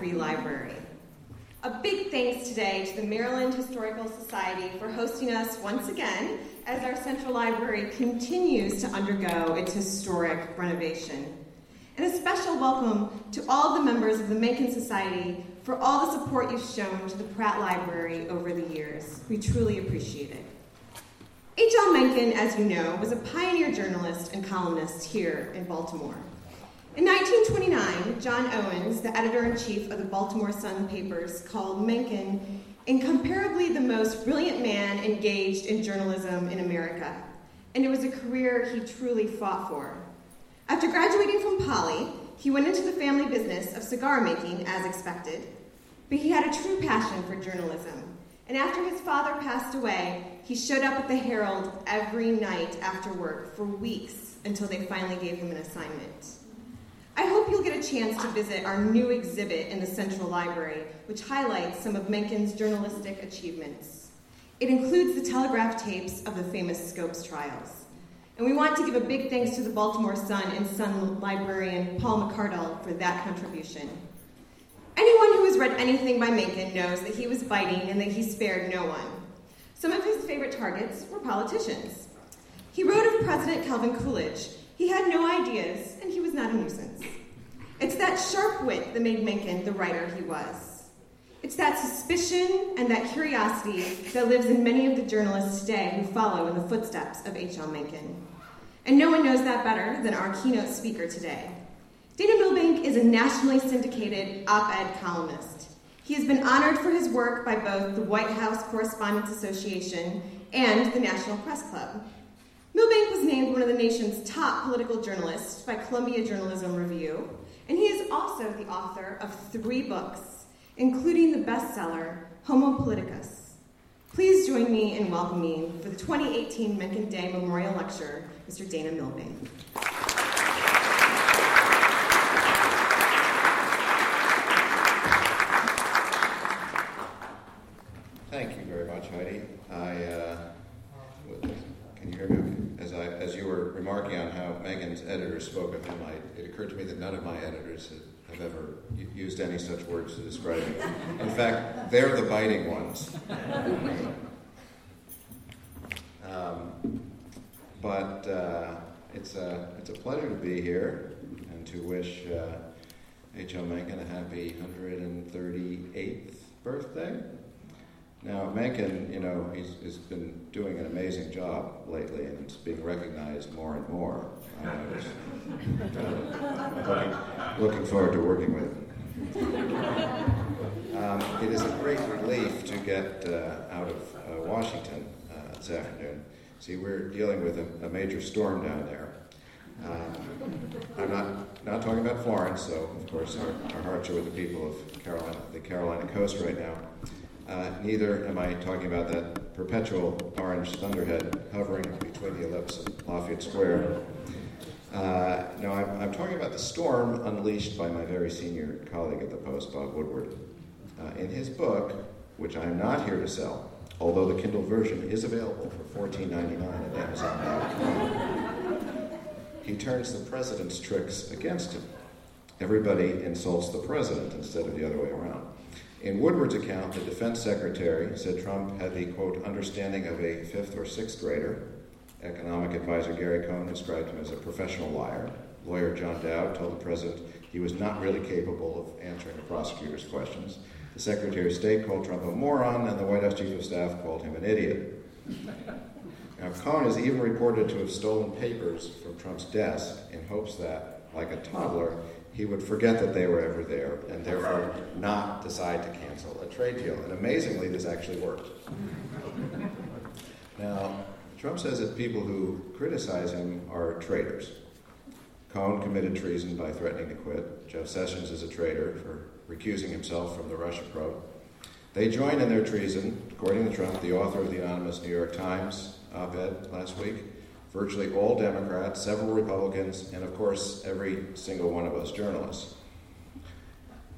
Free Library. A big thanks today to the Maryland Historical Society for hosting us once again as our Central Library continues to undergo its historic renovation. And a special welcome to all the members of the Mencken Society for all the support you've shown to the Pratt Library over the years. We truly appreciate it. H.L. Mencken, as you know, was a pioneer journalist and columnist here in Baltimore. In 1929, John Owens, the editor in chief of the Baltimore Sun papers, called Mencken incomparably the most brilliant man engaged in journalism in America, and it was a career he truly fought for. After graduating from Poly, he went into the family business of cigar making as expected, but he had a true passion for journalism. And after his father passed away, he showed up at the Herald every night after work for weeks until they finally gave him an assignment. I hope you'll get a chance to visit our new exhibit in the Central Library, which highlights some of Mencken's journalistic achievements. It includes the telegraph tapes of the famous Scopes trials. And we want to give a big thanks to the Baltimore Sun and Sun librarian Paul McCardell for that contribution. Anyone who has read anything by Mencken knows that he was biting and that he spared no one. Some of his favorite targets were politicians. He wrote of President Calvin Coolidge, he had no ideas and he was not a nuisance. It's that sharp wit that made Mencken the writer he was. It's that suspicion and that curiosity that lives in many of the journalists today who follow in the footsteps of H.L. Mencken. And no one knows that better than our keynote speaker today. Dana Milbank is a nationally syndicated op ed columnist. He has been honored for his work by both the White House Correspondents Association and the National Press Club. Milbank was named one of the nation's top political journalists by Columbia Journalism Review, and he is also the author of three books, including the bestseller Homo Politicus. Please join me in welcoming for the 2018 Mencken Day Memorial Lecture, Mr. Dana Milbank. Thank you very much, Heidi. I, uh, can you hear me? As I, as you were remarking on how Mencken's editors spoke of him, I, it occurred to me that none of my editors have, have ever used any such words to describe him. In fact, they're the biting ones. Um, but uh, it's a it's a pleasure to be here and to wish uh, H.L. Mencken a happy 138th birthday. Now, Mencken, you know, he's, he's been doing an amazing job lately, and it's being recognized more and more. I was, uh, looking, looking forward to working with him. Um, it is a great relief to get uh, out of uh, Washington uh, this afternoon. See, we're dealing with a, a major storm down there. Um, I'm not, not talking about Florence, so of course our, our hearts are with the people of Carolina, the Carolina coast right now. Uh, neither am I talking about that perpetual orange thunderhead hovering between the ellipse and Lafayette Square. Uh, no, I'm, I'm talking about the storm unleashed by my very senior colleague at the Post, Bob Woodward. Uh, in his book, which I am not here to sell, although the Kindle version is available for $14.99 at Amazon.com, he turns the president's tricks against him. Everybody insults the president instead of the other way around. In Woodward's account, the defense secretary said Trump had the, quote, understanding of a fifth or sixth grader. Economic advisor Gary Cohn described him as a professional liar. Lawyer John Dowd told the president he was not really capable of answering the prosecutor's questions. The Secretary of State called Trump a moron, and the White House Chief of Staff called him an idiot. Now, Cohn is even reported to have stolen papers from Trump's desk in hopes that, like a toddler, he would forget that they were ever there and therefore not decide to cancel a trade deal. And amazingly, this actually worked. Now, Trump says that people who criticize him are traitors. Cohn committed treason by threatening to quit. Jeff Sessions is a traitor for recusing himself from the Russia probe. They joined in their treason, according to Trump, the author of the anonymous New York Times op ed last week, virtually all Democrats, several Republicans, and of course, every single one of us journalists.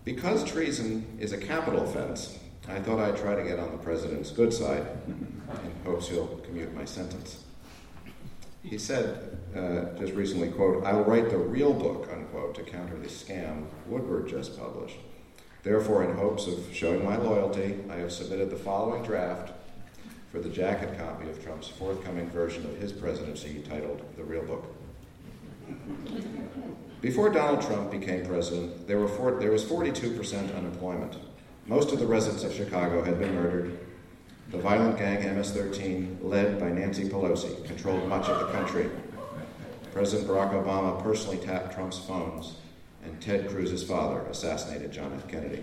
Because treason is a capital offense, I thought I'd try to get on the president's good side in hopes he'll commute my sentence. He said uh, just recently, quote, I will write the real book, unquote, to counter the scam Woodward just published. Therefore, in hopes of showing my loyalty, I have submitted the following draft for the jacket copy of Trump's forthcoming version of his presidency titled The Real Book. Before Donald Trump became president, there, were four, there was 42% unemployment. Most of the residents of Chicago had been murdered. The violent gang MS 13, led by Nancy Pelosi, controlled much of the country. President Barack Obama personally tapped Trump's phones, and Ted Cruz's father assassinated John F. Kennedy.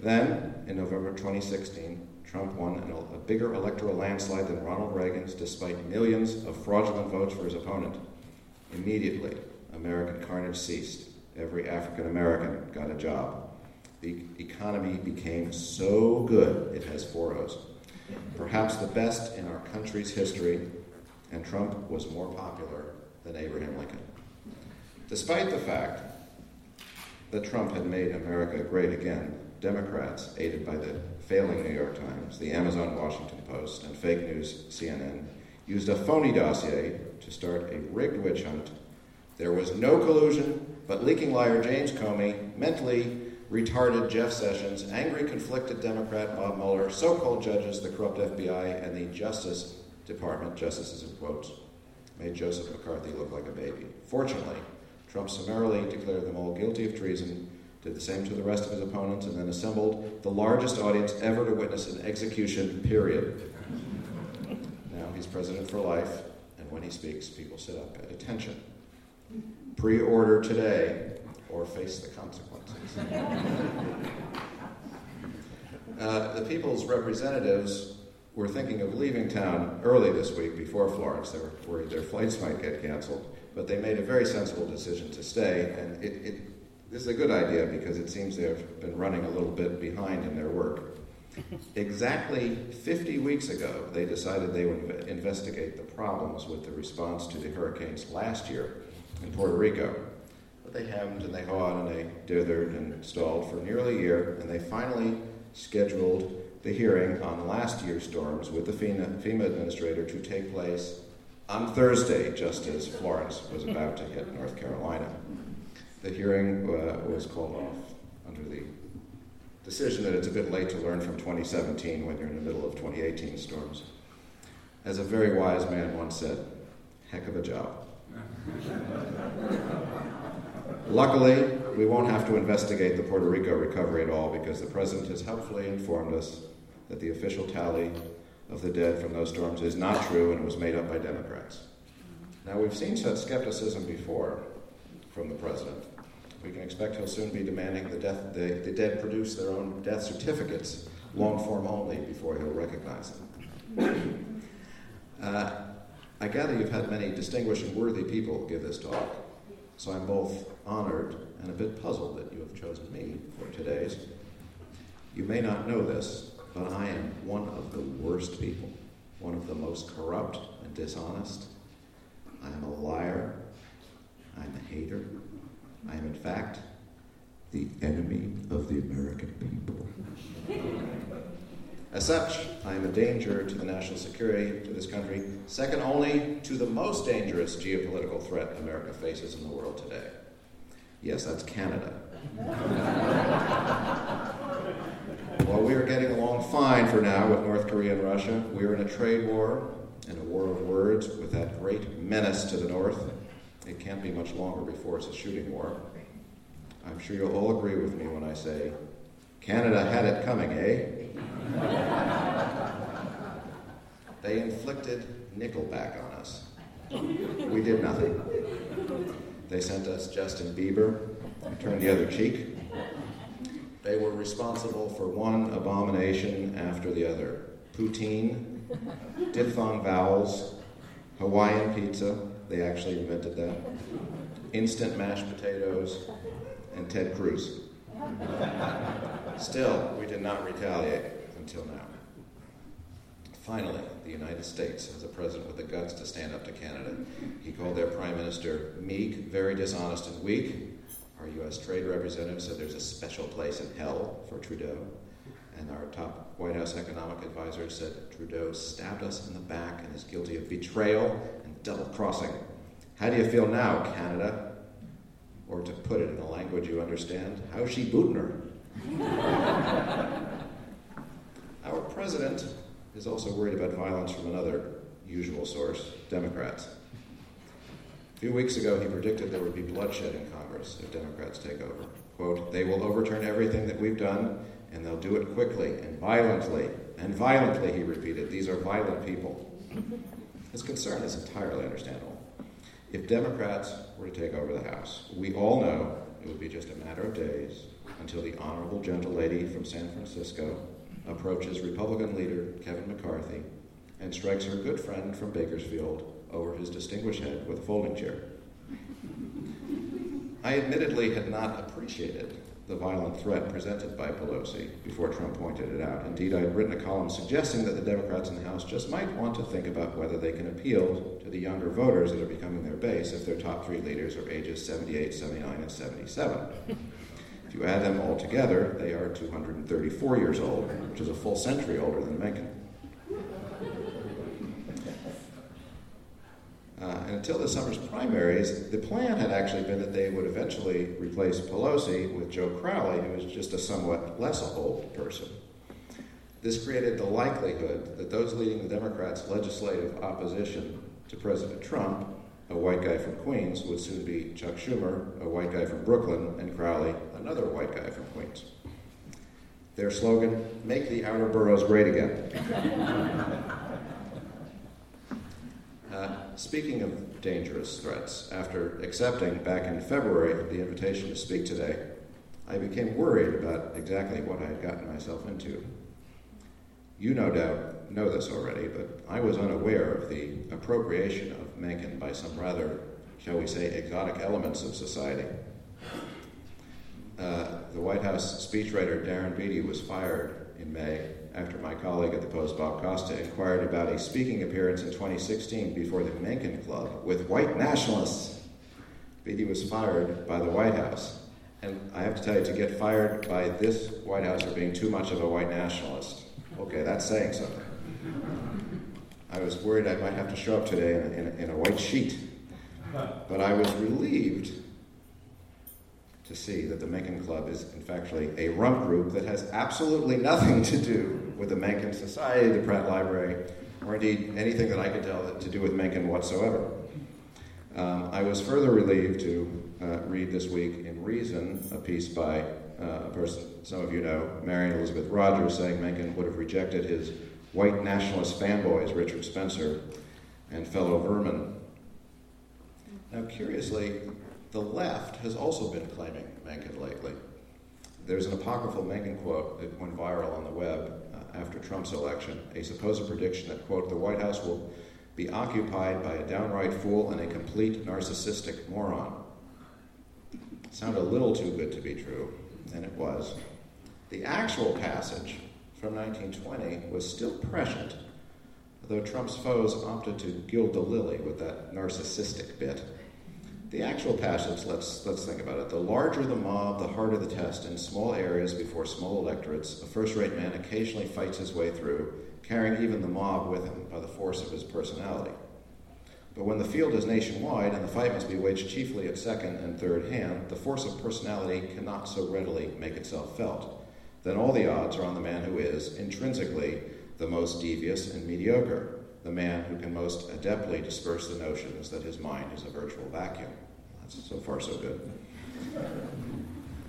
Then, in November 2016, Trump won a bigger electoral landslide than Ronald Reagan's, despite millions of fraudulent votes for his opponent. Immediately, American carnage ceased. Every African American got a job the economy became so good it has four O's. Perhaps the best in our country's history, and Trump was more popular than Abraham Lincoln. Despite the fact that Trump had made America great again, Democrats, aided by the failing New York Times, the Amazon Washington Post, and fake news CNN, used a phony dossier to start a rigged witch hunt. There was no collusion, but leaking liar James Comey mentally retarded Jeff Sessions, angry, conflicted Democrat Bob Mueller, so called judges, the corrupt FBI, and the Justice Department, justices in quotes, made Joseph McCarthy look like a baby. Fortunately, Trump summarily declared them all guilty of treason, did the same to the rest of his opponents, and then assembled the largest audience ever to witness an execution, period. Now he's president for life, and when he speaks, people sit up at attention. Pre order today or face the consequences. uh, the people's representatives were thinking of leaving town early this week before Florence. They were worried their flights might get canceled, but they made a very sensible decision to stay. And it, it, this is a good idea because it seems they've been running a little bit behind in their work. Exactly 50 weeks ago, they decided they would investigate the problems with the response to the hurricanes last year in Puerto Rico. But they hemmed and they hawed and they dithered and stalled for nearly a year, and they finally scheduled the hearing on last year's storms with the FEMA, FEMA administrator to take place on Thursday, just as Florence was about to hit North Carolina. The hearing uh, was called off under the decision that it's a bit late to learn from 2017 when you're in the middle of 2018 storms. As a very wise man once said, heck of a job. Luckily, we won't have to investigate the Puerto Rico recovery at all because the President has helpfully informed us that the official tally of the dead from those storms is not true and was made up by Democrats. Now, we've seen such skepticism before from the President. We can expect he'll soon be demanding the, death, the, the dead produce their own death certificates, long form only, before he'll recognize them. Uh, I gather you've had many distinguished and worthy people give this talk. So I'm both honored and a bit puzzled that you have chosen me for today's. You may not know this, but I am one of the worst people, one of the most corrupt and dishonest. I am a liar. I'm a hater. I am, in fact, the enemy of the American people. As such, I am a danger to the national security to this country, second only to the most dangerous geopolitical threat America faces in the world today. Yes, that's Canada. While we are getting along fine for now with North Korea and Russia, we are in a trade war and a war of words with that great menace to the north. It can't be much longer before it's a shooting war. I'm sure you'll all agree with me when I say, Canada had it coming, eh? they inflicted Nickelback on us. We did nothing. They sent us Justin Bieber, turned the other cheek. They were responsible for one abomination after the other poutine, diphthong vowels, Hawaiian pizza, they actually invented that, instant mashed potatoes, and Ted Cruz. Still, we did not retaliate until now. Finally, the United States has a president with the guts to stand up to Canada. He called their prime minister meek, very dishonest, and weak. Our U.S. trade representative said there's a special place in hell for Trudeau. And our top White House economic advisor said Trudeau stabbed us in the back and is guilty of betrayal and double crossing. How do you feel now, Canada? Or to put it in a language you understand, how's she booting her? our president is also worried about violence from another usual source Democrats. A few weeks ago, he predicted there would be bloodshed in Congress if Democrats take over. Quote, they will overturn everything that we've done, and they'll do it quickly and violently. And violently, he repeated. These are violent people. His concern is entirely understandable. If Democrats were to take over the House, we all know it would be just a matter of days until the honorable gentle lady from San Francisco approaches Republican leader Kevin McCarthy and strikes her good friend from Bakersfield over his distinguished head with a folding chair. I admittedly had not appreciated the violent threat presented by Pelosi before Trump pointed it out. Indeed, I had written a column suggesting that the Democrats in the House just might want to think about whether they can appeal to the younger voters that are becoming their base if their top three leaders are ages 78, 79, and 77. If you add them all together, they are 234 years old, which is a full century older than Mencken. Uh, and until this summer's primaries, the plan had actually been that they would eventually replace Pelosi with Joe Crowley, who was just a somewhat less old person. This created the likelihood that those leading the Democrats' legislative opposition to President Trump, a white guy from Queens, would soon be Chuck Schumer, a white guy from Brooklyn, and Crowley, another white guy from Queens. Their slogan, Make the Outer Boroughs Great Again. Uh, speaking of dangerous threats, after accepting back in February the invitation to speak today, I became worried about exactly what I had gotten myself into. You no doubt know this already, but I was unaware of the appropriation of Mencken by some rather, shall we say, exotic elements of society. Uh, the White House speechwriter Darren Beattie was fired in May after my colleague at the Post, Bob Costa, inquired about a speaking appearance in 2016 before the Mencken Club with white nationalists. Beattie was fired by the White House. And I have to tell you, to get fired by this White House for being too much of a white nationalist, okay, that's saying something. I was worried I might have to show up today in a, in in a white sheet. But I was relieved to see that the Mencken Club is, in fact, a rump group that has absolutely nothing to do with the Mencken Society, the Pratt Library, or indeed anything that I could tell to do with Mencken whatsoever. Um, I was further relieved to uh, read this week in Reason a piece by uh, a person some of you know, Marion Elizabeth Rodgers, saying Mencken would have rejected his white nationalist fanboys, Richard Spencer and fellow Vermin. Now, curiously, the left has also been claiming Mencken lately. There's an apocryphal Mencken quote that went viral on the web after Trump's election, a supposed prediction that, quote, the White House will be occupied by a downright fool and a complete narcissistic moron. Sounded a little too good to be true, and it was. The actual passage from 1920 was still prescient, though Trump's foes opted to gild the lily with that narcissistic bit. The actual passage, let's, let's think about it. The larger the mob, the harder the test. In small areas before small electorates, a first rate man occasionally fights his way through, carrying even the mob with him by the force of his personality. But when the field is nationwide and the fight must be waged chiefly at second and third hand, the force of personality cannot so readily make itself felt. Then all the odds are on the man who is, intrinsically, the most devious and mediocre the man who can most adeptly disperse the notions that his mind is a virtual vacuum. So far so good.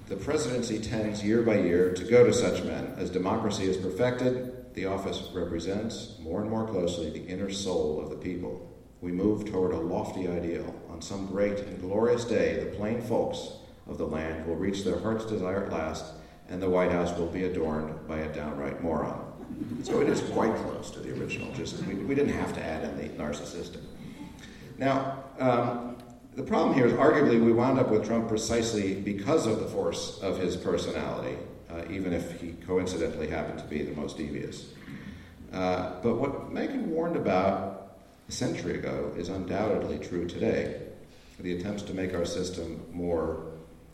The presidency tends year by year to go to such men. As democracy is perfected, the office represents more and more closely the inner soul of the people. We move toward a lofty ideal. On some great and glorious day, the plain folks of the land will reach their heart's desire at last, and the White House will be adorned by a downright moron. So it is quite close to the original. Just we, we didn't have to add in the narcissistic. Now, um, the problem here is arguably we wound up with Trump precisely because of the force of his personality, uh, even if he coincidentally happened to be the most devious. Uh, but what Mencken warned about a century ago is undoubtedly true today. The attempts to make our system more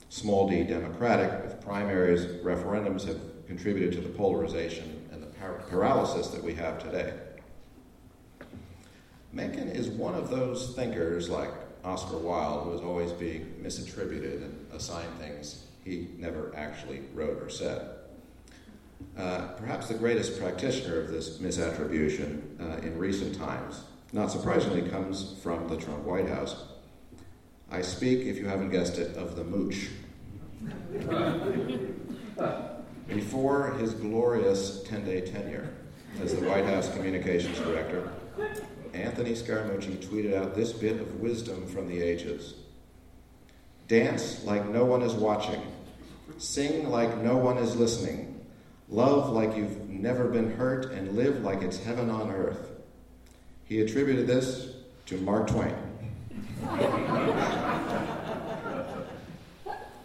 small d democratic with primaries, referendums have contributed to the polarization and the par- paralysis that we have today. Mencken is one of those thinkers like Oscar Wilde who was always being misattributed and assigned things he never actually wrote or said. Uh, perhaps the greatest practitioner of this misattribution uh, in recent times, not surprisingly, comes from the Trump White House. I speak, if you haven't guessed it, of the mooch. Before his glorious 10 day tenure as the White House communications director, Anthony Scaramucci tweeted out this bit of wisdom from the ages Dance like no one is watching, sing like no one is listening, love like you've never been hurt, and live like it's heaven on earth. He attributed this to Mark Twain.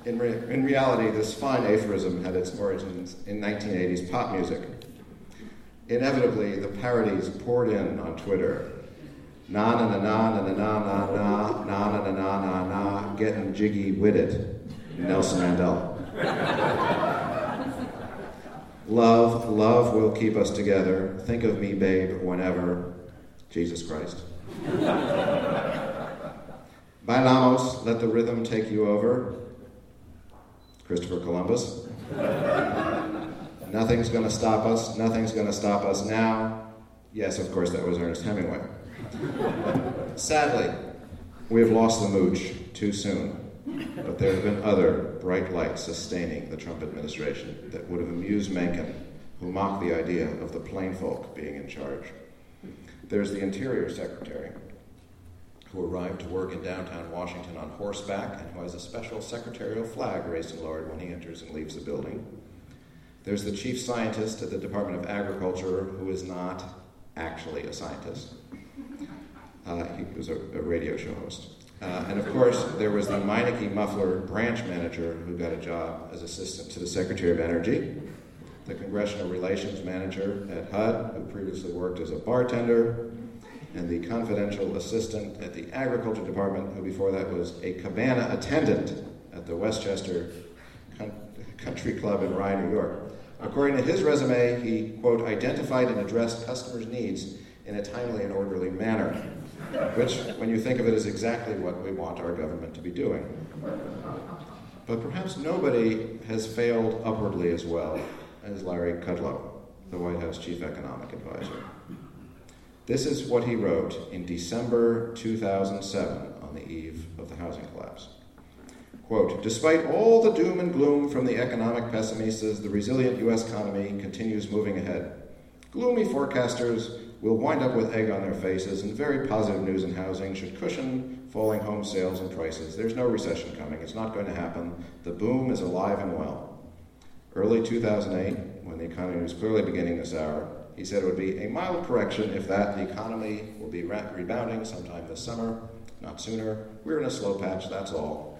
In, re- in reality, this fine aphorism had its origins in 1980s pop music. Inevitably, the parodies poured in on Twitter. Na na na na na na na na na na na na na getting jiggy with it. Nelson Mandela. love, love will keep us together. Think of me, babe, whenever. Jesus Christ. Bailamos, let the rhythm take you over. Christopher Columbus. Nothing's going to stop us. Nothing's going to stop us now. Yes, of course, that was Ernest Hemingway. Sadly, we have lost the mooch too soon. But there have been other bright lights sustaining the Trump administration that would have amused Mencken, who mocked the idea of the plain folk being in charge. There's the Interior Secretary, who arrived to work in downtown Washington on horseback and who has a special secretarial flag raised and lowered when he enters and leaves the building. There's the chief scientist at the Department of Agriculture, who is not actually a scientist. Uh, he was a, a, radio show host. Uh, and of course, there was the Meineke Muffler branch manager who got a job as assistant to the Secretary of Energy, the Congressional Relations Manager at HUD, who previously worked as a bartender, and the confidential assistant at the Agriculture Department, who before that was a cabana attendant at the Westchester Country Club in Rye, New York. According to his resume, he, quote, identified and addressed customers' needs in a timely and orderly manner, which, when you think of it, is exactly what we want our government to be doing. But perhaps nobody has failed upwardly as well as Larry Kudlow, the White House chief economic advisor. This is what he wrote in December 2007 on the eve of the housing collapse. Quote, despite all the doom and gloom from the economic pessimists, the resilient U.S. economy continues moving ahead. Gloomy forecasters will wind up with egg on their faces, and very positive news in housing should cushion falling home sales and prices. There's no recession coming. It's not going to happen. The boom is alive and well. Early 2008, when the economy was clearly beginning to sour, he said it would be a mild correction if that the economy will be re- rebounding sometime this summer, not sooner. We're in a slow patch, that's all.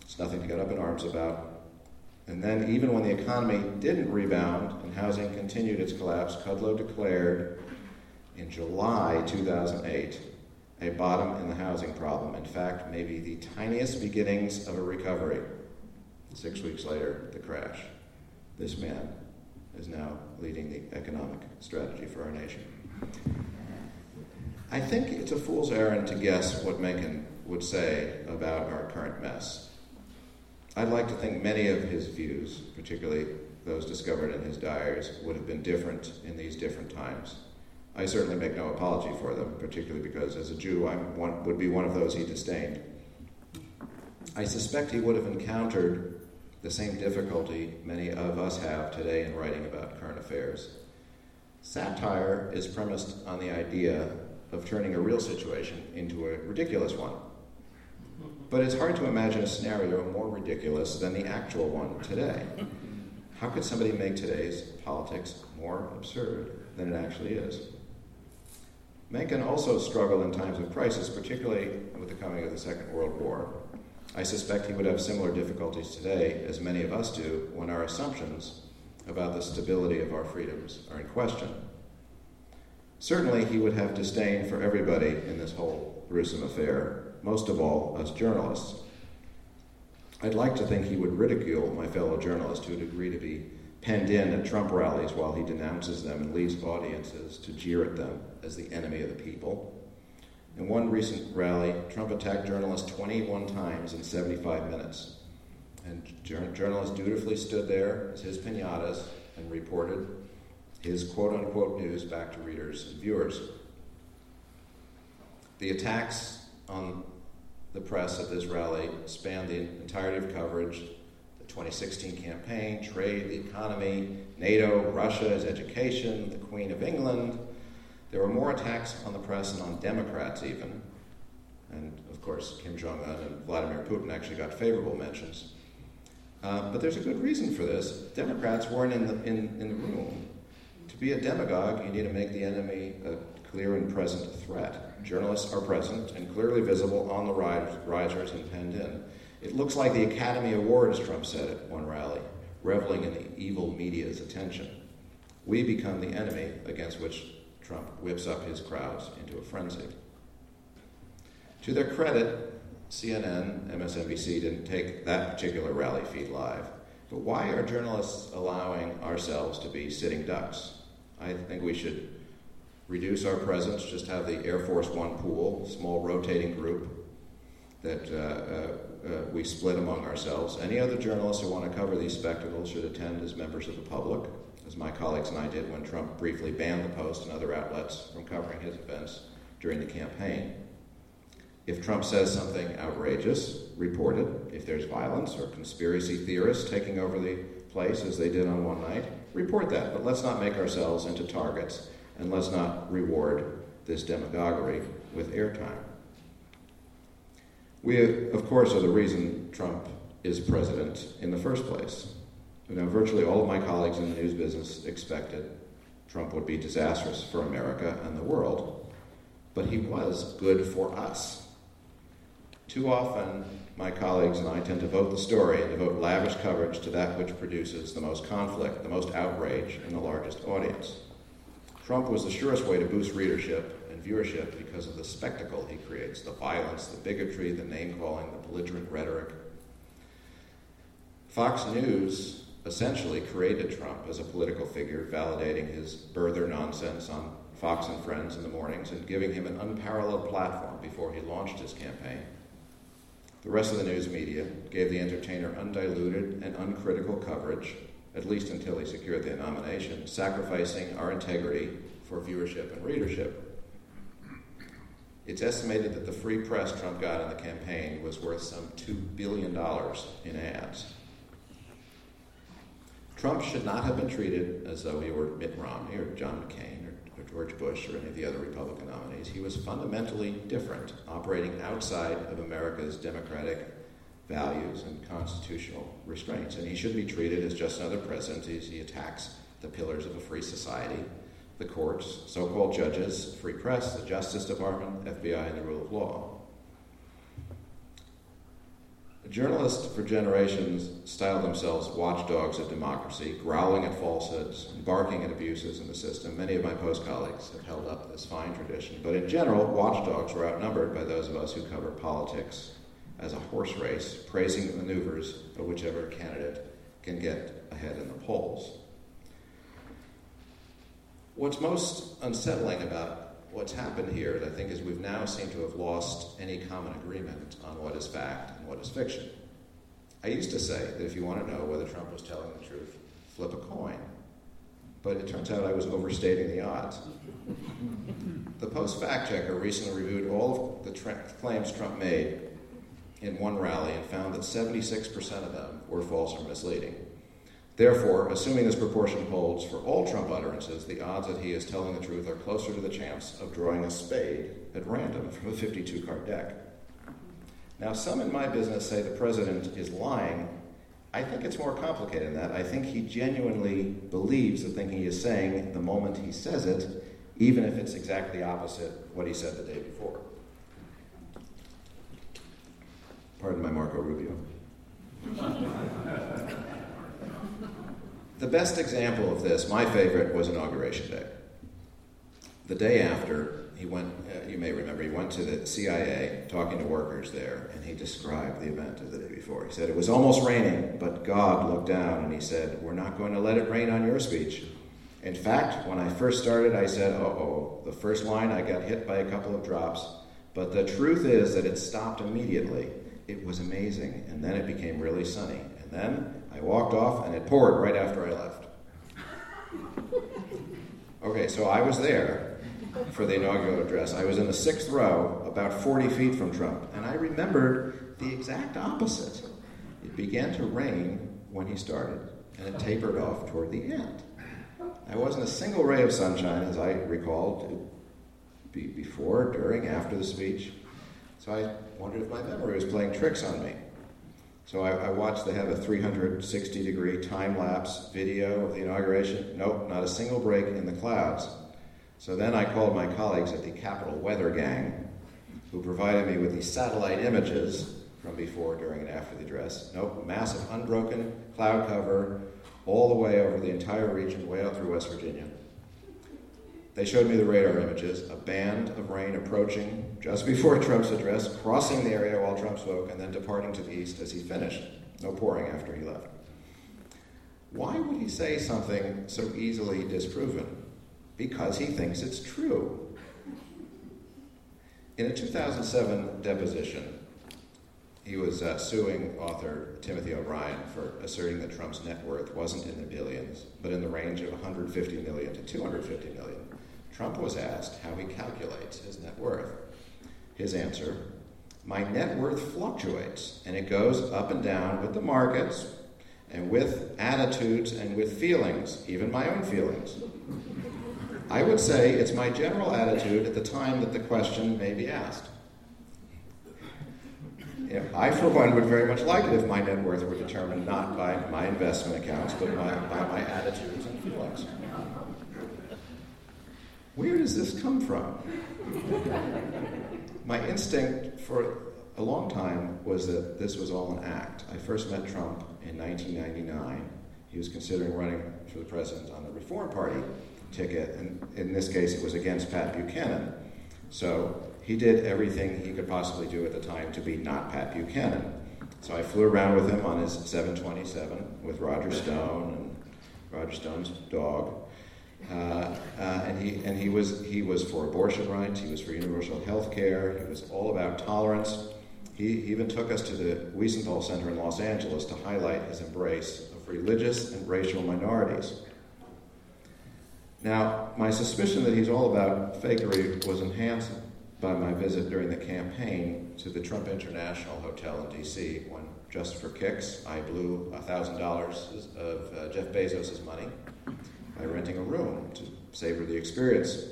It's nothing to get up in arms about. And then, even when the economy didn't rebound and housing continued its collapse, Kudlow declared in July 2008 a bottom in the housing problem. In fact, maybe the tiniest beginnings of a recovery. Six weeks later, the crash. This man is now leading the economic strategy for our nation. I think it's a fool's errand to guess what Mencken would say about our current mess. I'd like to think many of his views, particularly those discovered in his diaries, would have been different in these different times. I certainly make no apology for them, particularly because as a Jew I would be one of those he disdained. I suspect he would have encountered the same difficulty many of us have today in writing about current affairs. Satire is premised on the idea of turning a real situation into a ridiculous one. But it's hard to imagine a scenario more ridiculous than the actual one today. How could somebody make today's politics more absurd than it actually is? Mencken also struggled in times of crisis, particularly with the coming of the Second World War. I suspect he would have similar difficulties today, as many of us do, when our assumptions about the stability of our freedoms are in question. Certainly, he would have disdain for everybody in this whole gruesome affair, most of all us journalists. I'd like to think he would ridicule my fellow journalists who'd agree to be penned in at Trump rallies while he denounces them and leaves audiences to jeer at them as the enemy of the people. In one recent rally, Trump attacked journalists 21 times in 75 minutes. And journalists dutifully stood there as his pinatas and reported his quote unquote news back to readers and viewers. The attacks on the press at this rally spanned the entirety of coverage the 2016 campaign, trade, the economy, NATO, Russia, his education, the Queen of England. There were more attacks on the press and on Democrats, even. And of course, Kim Jong un and Vladimir Putin actually got favorable mentions. Uh, but there's a good reason for this. Democrats weren't in the, in, in the room. To be a demagogue, you need to make the enemy a clear and present threat. Journalists are present and clearly visible on the risers and penned in. It looks like the Academy Awards, Trump said at one rally, reveling in the evil media's attention. We become the enemy against which Trump whips up his crowds into a frenzy. To their credit, CNN, MSNBC didn't take that particular rally feed live. But why are journalists allowing ourselves to be sitting ducks? I think we should reduce our presence, just have the Air Force One pool, small rotating group that uh, uh, uh, we split among ourselves. Any other journalists who want to cover these spectacles should attend as members of the public, as my colleagues and I did when Trump briefly banned the Post and other outlets from covering his events during the campaign. If Trump says something outrageous, report it. If there's violence or conspiracy theorists taking over the place, as they did on one night, report that. But let's not make ourselves into targets, and let's not reward this demagoguery with airtime. We, of course, are the reason Trump is president in the first place. You know, virtually all of my colleagues in the news business expected Trump would be disastrous for America and the world, but he was good for us. Too often, my colleagues and I tend to vote the story and devote lavish coverage to that which produces the most conflict, the most outrage, and the largest audience. Trump was the surest way to boost readership and viewership because of the spectacle he creates the violence, the bigotry, the name calling, the belligerent rhetoric. Fox News essentially created Trump as a political figure, validating his birther nonsense on Fox and Friends in the mornings and giving him an unparalleled platform before he launched his campaign. The rest of the news media gave the entertainer undiluted and uncritical coverage, at least until he secured the nomination, sacrificing our integrity for viewership and readership. It's estimated that the free press Trump got in the campaign was worth some $2 billion in ads. Trump should not have been treated as though he were Mitt Romney or John McCain or, or George Bush or any of the other Republican nominees. He was fundamentally different, operating outside of America's democratic values and constitutional restraints. And he should be treated as just another president as he attacks the pillars of a free society the courts, so called judges, free press, the Justice Department, FBI, and the rule of law. Journalists for generations styled themselves watchdogs of democracy, growling at falsehoods barking at abuses in the system. Many of my Post colleagues have held up this fine tradition. But in general, watchdogs were outnumbered by those of us who cover politics as a horse race, praising the maneuvers of whichever candidate can get ahead in the polls. What's most unsettling about what's happened here, I think, is we've now seemed to have lost any common agreement on what is fact what is fiction. I used to say that if you want to know whether Trump was telling the truth, flip a coin. But it turns out I was overstating the odds. the Post fact checker recently reviewed all of the tra- claims Trump made in one rally and found that 76% of them were false or misleading. Therefore, assuming this proportion holds for all Trump utterances, the odds that he is telling the truth are closer to the chance of drawing a spade at random from a 52 card deck. Now, some in my business say the president is lying. I think it's more complicated than that. I think he genuinely believes the thing he is saying the moment he says it, even if it's exactly opposite what he said the day before. Pardon my Marco Rubio. the best example of this, my favorite, was Inauguration Day. The day after, he went, uh, you may remember, he went to the CIA talking to workers there, and he described the event of the day before. He said, It was almost raining, but God looked down and he said, We're not going to let it rain on your speech. In fact, when I first started, I said, Uh oh, the first line I got hit by a couple of drops. But the truth is that it stopped immediately. It was amazing, and then it became really sunny. And then I walked off, and it poured right after I left. Okay, so I was there for the inaugural address. I was in the sixth row, about 40 feet from Trump, and I remembered the exact opposite. It began to rain when he started, and it tapered off toward the end. There wasn't a single ray of sunshine, as I recalled, before, during, after the speech. So I wondered if my memory was playing tricks on me. So I, I, watched, they have a 360 degree time lapse video of the inauguration. Nope, not a single break in the clouds. So then I called my colleagues at the Capital Weather Gang, who provided me with the satellite images from before, during, and after the address. Nope, massive unbroken cloud cover all the way over the entire region, way out through West Virginia. They showed me the radar images, a band of rain approaching just before Trump's address, crossing the area while Trump spoke, and then departing to the east as he finished. No pouring after he left. Why would he say something so easily disproven? Because he thinks it's true. In a 2007 deposition, he was uh, suing author Timothy O'Brien for asserting that Trump's net worth wasn't in the billions, but in the range of 150 million to 250 million. Trump was asked how he calculates his net worth. His answer My net worth fluctuates, and it goes up and down with the markets, and with attitudes, and with feelings, even my own feelings. I would say it's my general attitude at the time that the question may be asked. I, for one, would very much like it if my net worth were determined not by my investment accounts, but by, by my attitudes and feelings. Where does this come from? my instinct for a long time was that this was all an act. I first met Trump in 1999. He was considering running for the president on the Reform Party ticket, and in this case, it was against Pat Buchanan. So he did everything he could possibly do at the time to be not Pat Buchanan. So I flew around with him on his 727 with Roger Stone and Roger Stone's dog. Uh, uh, and he and he was he was for abortion rights. He was for universal health care. He was all about tolerance. He even took us to the Wiesenthal Center in Los Angeles to highlight his embrace of religious and racial minorities. Now, my suspicion that he's all about fakery was enhanced by my visit during the campaign to the Trump International Hotel in D.C. when, just for kicks, I blew $1,000 of uh, Jeff Bezos' money by renting a room to savor the experience,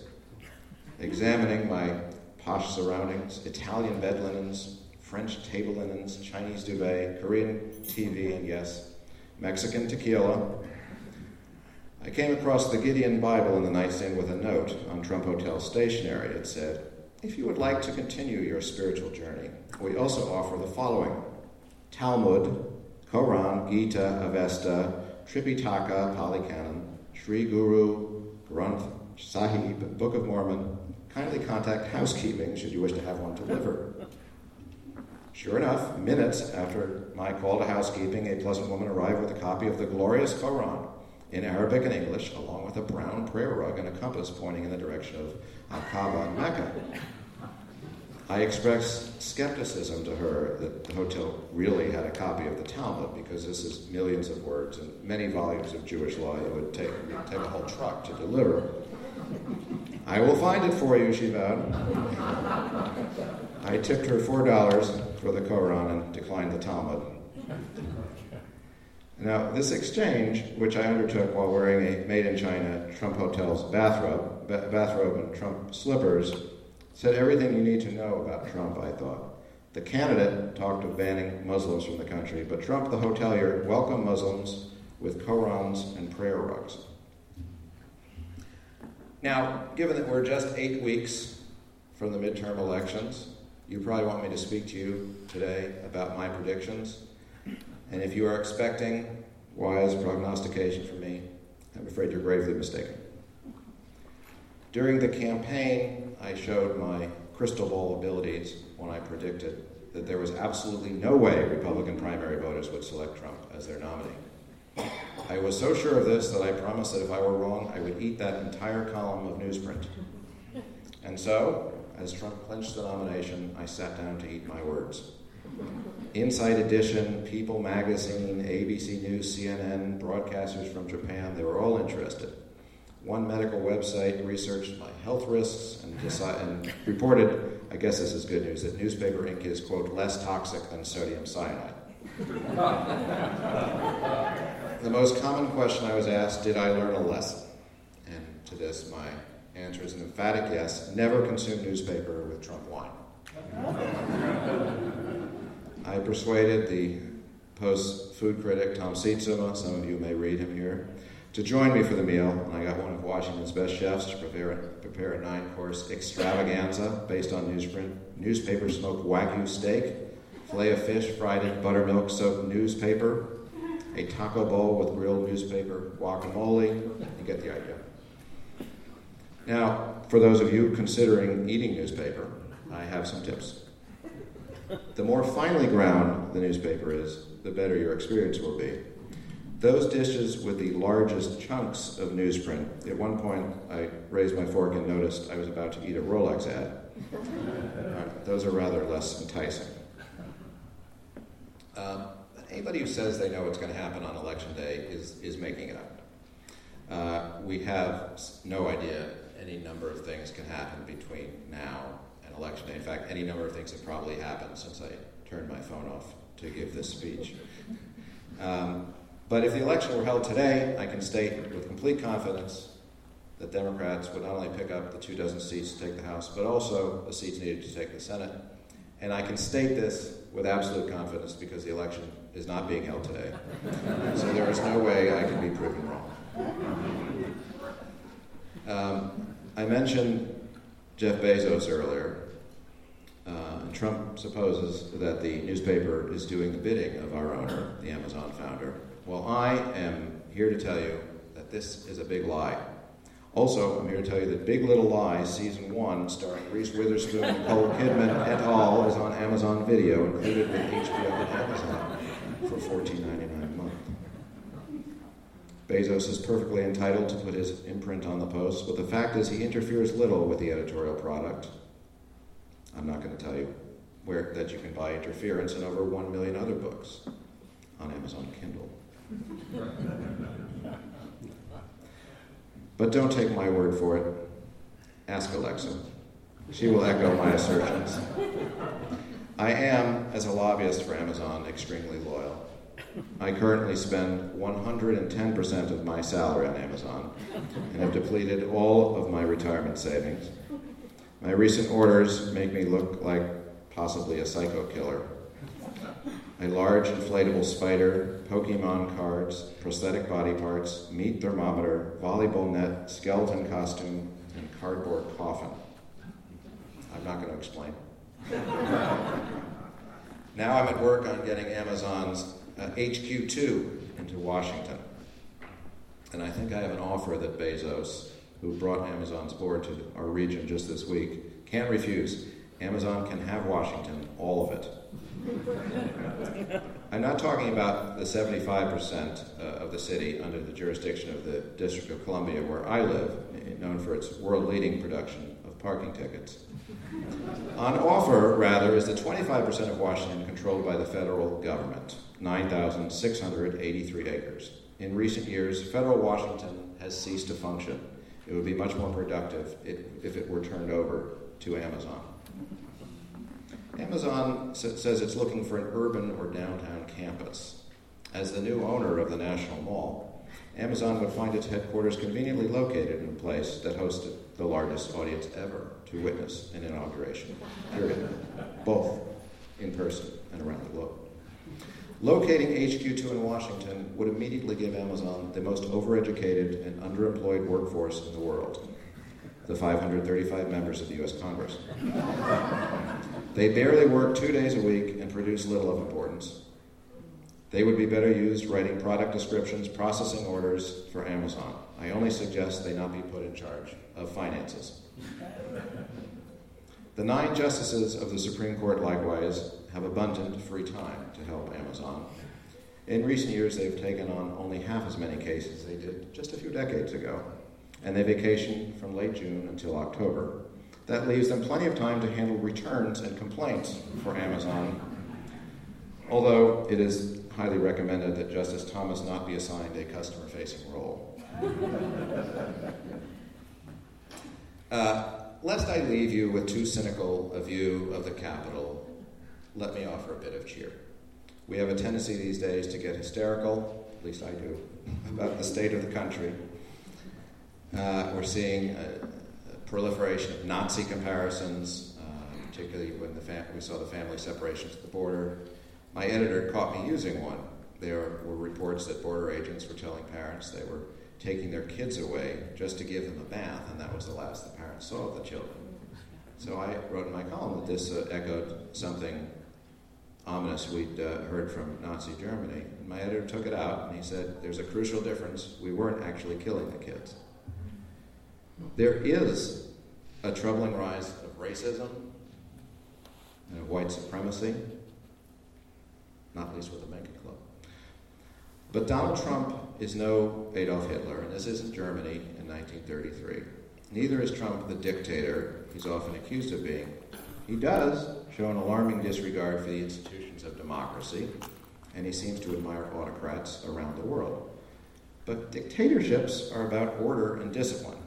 examining my posh surroundings, Italian bed linens, French table linens, Chinese duvet, Korean TV, and yes, Mexican tequila, I came across the Gideon Bible in the nightstand with a note on Trump Hotel stationery. It said, If you would like to continue your spiritual journey, we also offer the following Talmud, Koran, Gita, Avesta, Tripitaka, Pali Canon, Sri Guru, Granth Sahib, Book of Mormon. Kindly contact housekeeping should you wish to have one delivered. Sure enough, minutes after my call to housekeeping, a pleasant woman arrived with a copy of the glorious Quran in Arabic and English, along with a brown prayer rug and a compass pointing in the direction of Al and Mecca. I expressed skepticism to her that the hotel really had a copy of the Talmud because this is millions of words and many volumes of Jewish law. It would take, take a whole truck to deliver. I will find it for you, she vowed. I tipped her $4 for the Koran and declined the Talmud. Now, this exchange, which I undertook while wearing a made in China Trump Hotel's bathrobe, ba- bathrobe and Trump slippers, said everything you need to know about Trump, I thought. The candidate talked of banning Muslims from the country, but Trump, the hotelier, welcomed Muslims with Korans and prayer rugs. Now, given that we're just eight weeks from the midterm elections, you probably want me to speak to you today about my predictions. And if you are expecting wise prognostication from me, I'm afraid you're gravely mistaken. During the campaign, I showed my crystal ball abilities when I predicted that there was absolutely no way Republican primary voters would select Trump as their nominee. I was so sure of this that I promised that if I were wrong, I would eat that entire column of newsprint. And so, as Trump clinched the nomination, I sat down to eat my words. Inside Edition, People Magazine, ABC News, CNN, broadcasters from Japan, they were all interested. One medical website researched my health risks and, and reported, I guess this is good news, that newspaper ink is, quote, less toxic than sodium cyanide. the most common question I was asked, did I learn a lesson? And to this, my answer is an emphatic yes. Never consume newspaper with Trump wine. I persuaded the Post food critic Tom Sietsema, some of you may read him here, to join me for the meal, and I got one of Washington's best chefs to prepare, prepare a nine course extravaganza based on newsprint, newspaper smoked wagyu steak, filet of fish fried in buttermilk soaked newspaper, a taco bowl with grilled newspaper guacamole. You get the idea. Now, for those of you considering eating newspaper, I have some tips. The more finely ground the newspaper is, the better your experience will be. Those dishes with the largest chunks of newsprint, at one point I raised my fork and noticed I was about to eat a Rolex ad. Right, those are rather less enticing. Um, anybody who says they know what's going to happen on election day is, is making it up. Uh, we have no idea any number of things can happen between now and election day. In fact, any number of things have probably happened since I turned my phone off to give this speech. Um, but if the election were held today, I can state with complete confidence that Democrats would not only pick up the two dozen seats to take the House, but also the seats needed to take the Senate. And I can state this with absolute confidence because the election is not being held today. so there is no way I can be proven wrong. Um, I mentioned Jeff Bezos earlier. Uh, and Trump supposes that the newspaper is doing the bidding of our owner, the Amazon founder. Well, I am here to tell you that this is a big lie. Also, I'm here to tell you that Big Little Lies, Season 1, starring Reese Witherspoon, Nicole Kidman, et al., is on Amazon Video, included with HBO and Amazon, for $14.99 a month. Bezos is perfectly entitled to put his imprint on the post, but the fact is he interferes little with the editorial product. I'm not going to tell you where that you can buy interference and over 1 million other books on Amazon Kindle. But don't take my word for it. Ask Alexa. She will echo my assertions. I am, as a lobbyist for Amazon, extremely loyal. I currently spend 110% of my salary on Amazon and have depleted all of my retirement savings. My recent orders make me look like possibly a psycho killer a large inflatable spider, Pokemon cards, prosthetic body parts, meat thermometer, volleyball net, skeleton costume, and cardboard coffin. I'm not going to explain. now I'm at work on getting Amazon's uh, HQ2 into Washington. And I think I have an offer that Bezos, who brought Amazon's board to our region just this week, can't refuse. Amazon can have Washington, all of it. I'm not talking about the 75% uh, of the city under the jurisdiction of the District of Columbia, where I live, known for its world leading production of parking tickets. On offer, rather, is the 25% of Washington controlled by the federal government, 9,683 acres. In recent years, federal Washington has ceased to function. It would be much more productive if it were turned over to Amazon. Amazon says it's looking for an urban or downtown campus. As the new owner of the National Mall, Amazon would find its headquarters conveniently located in a place that hosted the largest audience ever to witness an inauguration, period. Both in person and around the globe. Locating HQ2 in Washington would immediately give Amazon the most overeducated and underemployed workforce in the world. the 535 members of the U.S. Congress. they barely work two days a week and produce little of importance. They would be better used writing product descriptions, processing orders for Amazon. I only suggest they not be put in charge of finances. The nine justices of the Supreme Court, likewise, have abundant free time to help Amazon. In recent years, they've taken on only half as many cases as they did just a few decades ago, and they vacation from late June until October. That leaves them plenty of time to handle returns and complaints for Amazon, although it is highly recommended that Justice Thomas not be assigned a customer facing role. uh, lest I leave you with too cynical a view of the Capitol, let me offer a bit of cheer. We have a tendency these days to get hysterical, at least I do, about the state of the country. Uh, we're seeing a, a, proliferation of Nazi comparisons, uh, particularly when fam- we saw the family separations at the border. My editor caught me using one. There were reports that border agents were telling parents they were taking their kids away just to give them a bath, and that was the last the parents saw of the children. So I wrote in my column that this uh, echoed something ominous we'd uh, heard from Nazi Germany. And my editor took it out and he said, There's a crucial difference. We weren't actually killing the kids. There is a troubling rise of racism and of white supremacy, not least with the Mencken Club. But Donald Trump is no Adolf Hitler, and this isn't Germany in 1933. Neither is Trump the dictator he's often accused of being. He does show an alarming disregard for the institutions of democracy, and he seems to admire autocrats around the world. But dictatorships are about order and discipline,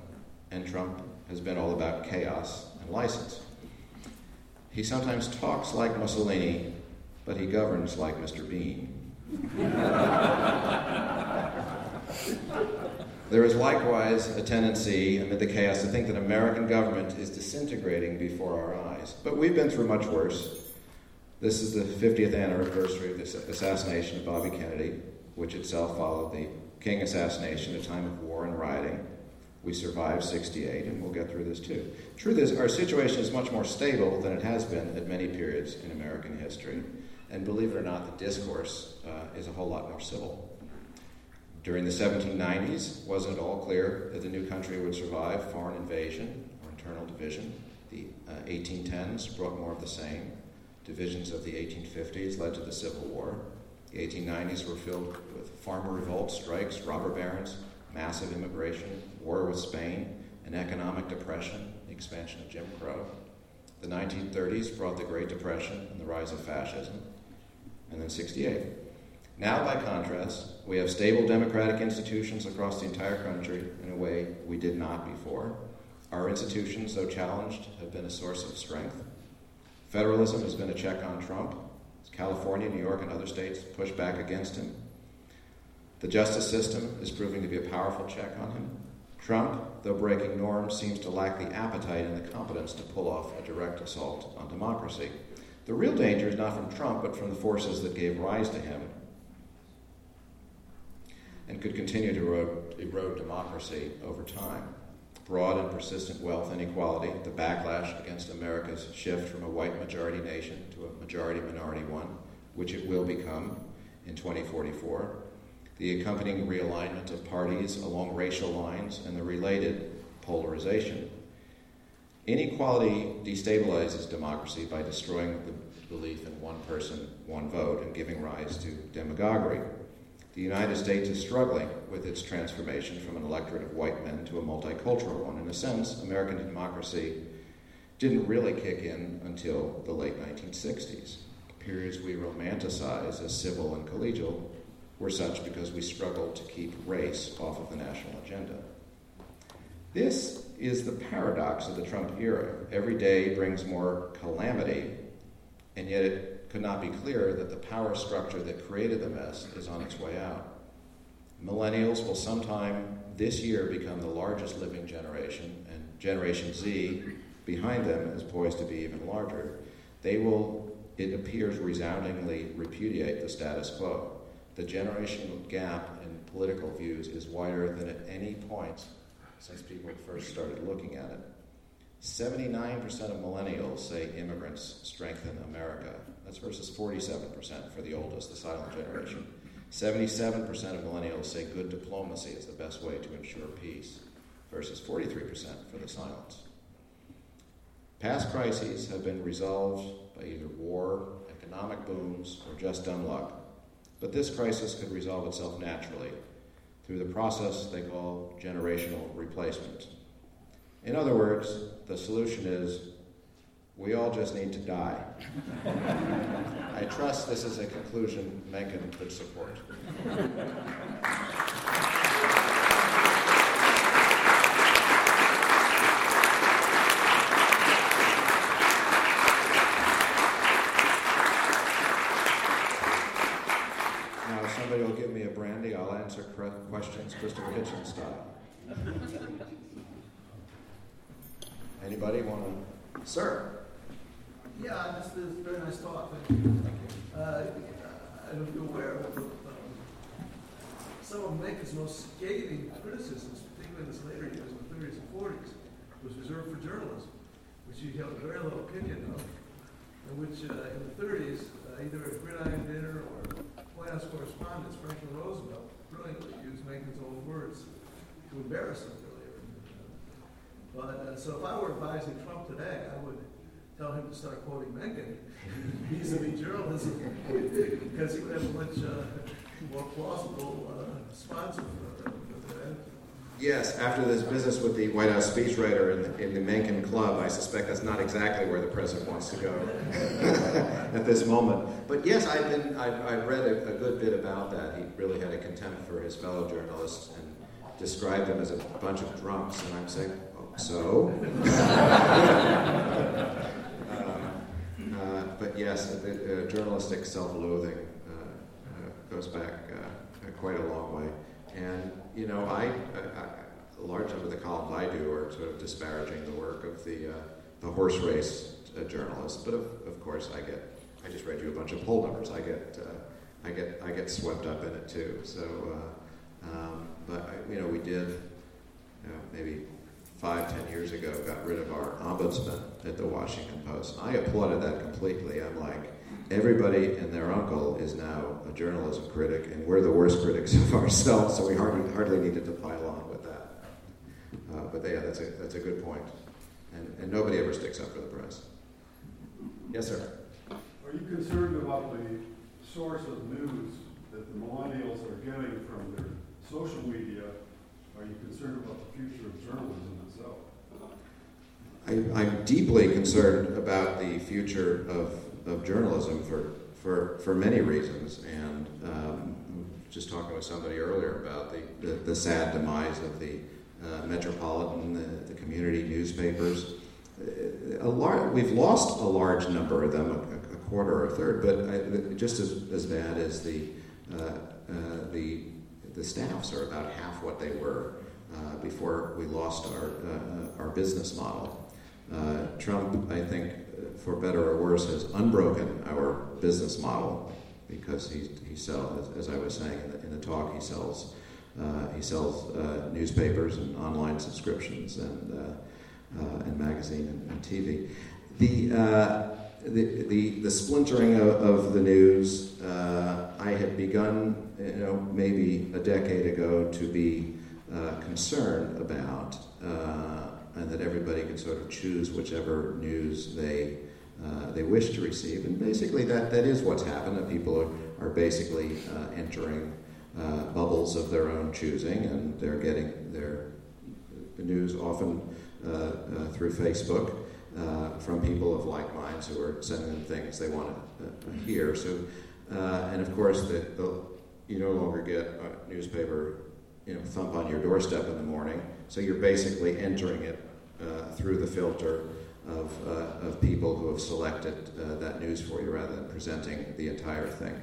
and Trump has been all about chaos and license. He sometimes talks like Mussolini, but he governs like Mr. Bean. There is likewise a tendency amid the chaos to think that American government is disintegrating before our eyes. But we've been through much worse. This is the 50th anniversary of the assassination of Bobby Kennedy, which itself followed the King assassination, a time of war and rioting. We survived 68, and we'll get through this too. Truth is, our situation is much more stable than it has been at many periods in American history. And believe it or not, the discourse uh, is a whole lot more civil. During the 1790s, wasn't it all clear that the new country would survive foreign invasion or internal division? The uh, 1810s brought more of the same. Divisions of the 1850s led to the Civil War. The 1890s were filled with farmer revolts, strikes, robber barons, massive immigration, war with Spain, an economic depression, the expansion of Jim Crow. The 1930s brought the Great Depression and the rise of fascism. And then 68. Now, by contrast, we have stable democratic institutions across the entire country in a way we did not before. Our institutions, though challenged, have been a source of strength. Federalism has been a check on Trump. California, New York, and other states push back against him. The justice system is proving to be a powerful check on him. Trump, though breaking norms, seems to lack the appetite and the competence to pull off a direct assault on democracy. The real danger is not from Trump, but from the forces that gave rise to him and could continue to erode, erode democracy over time. Broad and persistent wealth inequality, the backlash against America's shift from a white majority nation to a majority minority one, which it will become in 2044, the accompanying realignment of parties along racial lines, and the related polarization. Inequality destabilizes democracy by destroying the belief in one person, one vote, and giving rise to demagoguery. The United States is struggling with its transformation from an electorate of white men to a multicultural one. In a sense, American democracy didn't really kick in until the late 1960s. Periods we romanticize as civil and collegial were such because we struggled to keep race off of the national agenda. This is the paradox of the Trump era. Every day brings more calamity, and yet it could not be clearer that the power structure that created the mess is on its way out. Millennials will sometime this year become the largest living generation, and Generation Z behind them is poised to be even larger. They will, it appears, resoundingly repudiate the status quo. The generational gap in political views is wider than at any point since people first started looking at it. 79% of millennials say immigrants strengthen America. That's versus 47% for the oldest, the silent generation. 77% of millennials say good diplomacy is the best way to ensure peace, versus 43% for the silence. Past crises have been resolved by either war, economic booms, or just dumb luck. But this crisis could resolve itself naturally through the process they call generational replacement. In other words, the solution is we all just need to die. I trust this is a conclusion Mencken could support. Now, if somebody will give me a brandy, I'll answer questions Christopher Hitchens style. Anybody want to? Sir? Yeah, this is a very nice talk. Thank you. Uh, I don't know if you're aware, but um, some of Mencken's most scathing criticisms, particularly in his later years, in the 30s and 40s, was reserved for journalism, which he held very low opinion of, and which uh, in the 30s, uh, either at Gridiron Dinner or White House correspondence, Franklin Roosevelt brilliantly used Mencken's own words to embarrass him, really. But uh, so if I were advising Trump today, I would tell him to start quoting Mencken vis-a-vis journalism because he would have a much uh, more plausible uh, sponsor for, for that. Yes, after this business with the White House speechwriter in the, in the Mencken Club, I suspect that's not exactly where the president wants to go at this moment. But yes, I've been I've, I've read a, a, good bit about that. He really had a contempt for his fellow journalists and described them as a bunch of drunks. And I'm saying, so. Yes, uh, journalistic self-loathing uh, uh goes back quite a long way. And you know, I, I, a large number of the columns I do are sort of disparaging the work of the the horse race journalists. But of, of course, I get. I just read you a bunch of poll numbers. I get. I get. I get swept up in it too. So. Um, but you know, we did you know, maybe five, ten years ago, got rid of our ombudsman at the Washington Post. I applauded that completely. I'm like, everybody and their uncle is now a journalism critic, and we're the worst critics of ourselves, so we hardly, hardly needed to pile on with that. Uh, but yeah, that's a, that's a good point. And, and nobody ever sticks up for the press. Yes, sir. Are you concerned about the source of news that the millennials are getting from their social media? Are you concerned about the future of journalism? I, am deeply concerned about the future of, of journalism for, for, for many reasons. And um, just talking with somebody earlier about the, the, the sad demise of the uh, metropolitan, the, the, community newspapers. A lar- we've lost a large number of them, a, a quarter or a third, but I, just as, as bad as the, uh, uh, the, the staffs are about half what they were uh, before we lost our, uh, our business model. Uh, Trump, I think, for better or worse, has unbroken our business model because he, he sells, as, I was saying in the, in the talk, he sells uh, he sells uh, newspapers and online subscriptions and uh, uh, and magazine and, and TV. The, uh, the, the, the splintering of, of the news, I had begun, you know, maybe a decade ago to be concerned about and that everybody can sort of choose whichever news they uh, they wish to receive. And basically, that, that is what's happened. That people are, are basically uh, entering uh, bubbles of their own choosing, and they're getting their news often uh, uh, through Facebook uh, from people of like minds who are sending them things they want to hear. So, and of course, the, the, you no longer get a newspaper you know, thump on your doorstep in the morning. So you're basically entering it uh, through the filter of, uh, of people who have selected uh, that news for you rather than presenting the entire thing.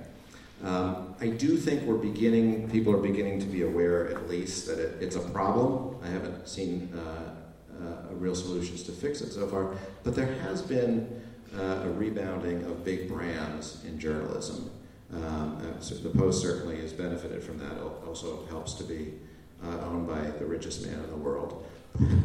Um, I do think we're beginning, people are beginning to be aware at least that it, it's a problem. I haven't seen uh, uh, real solutions to fix it so far, but there has been uh, a rebounding of big brands in journalism. Um, so the Post certainly has benefited from that. Also helps to be uh, owned by the richest man in the world.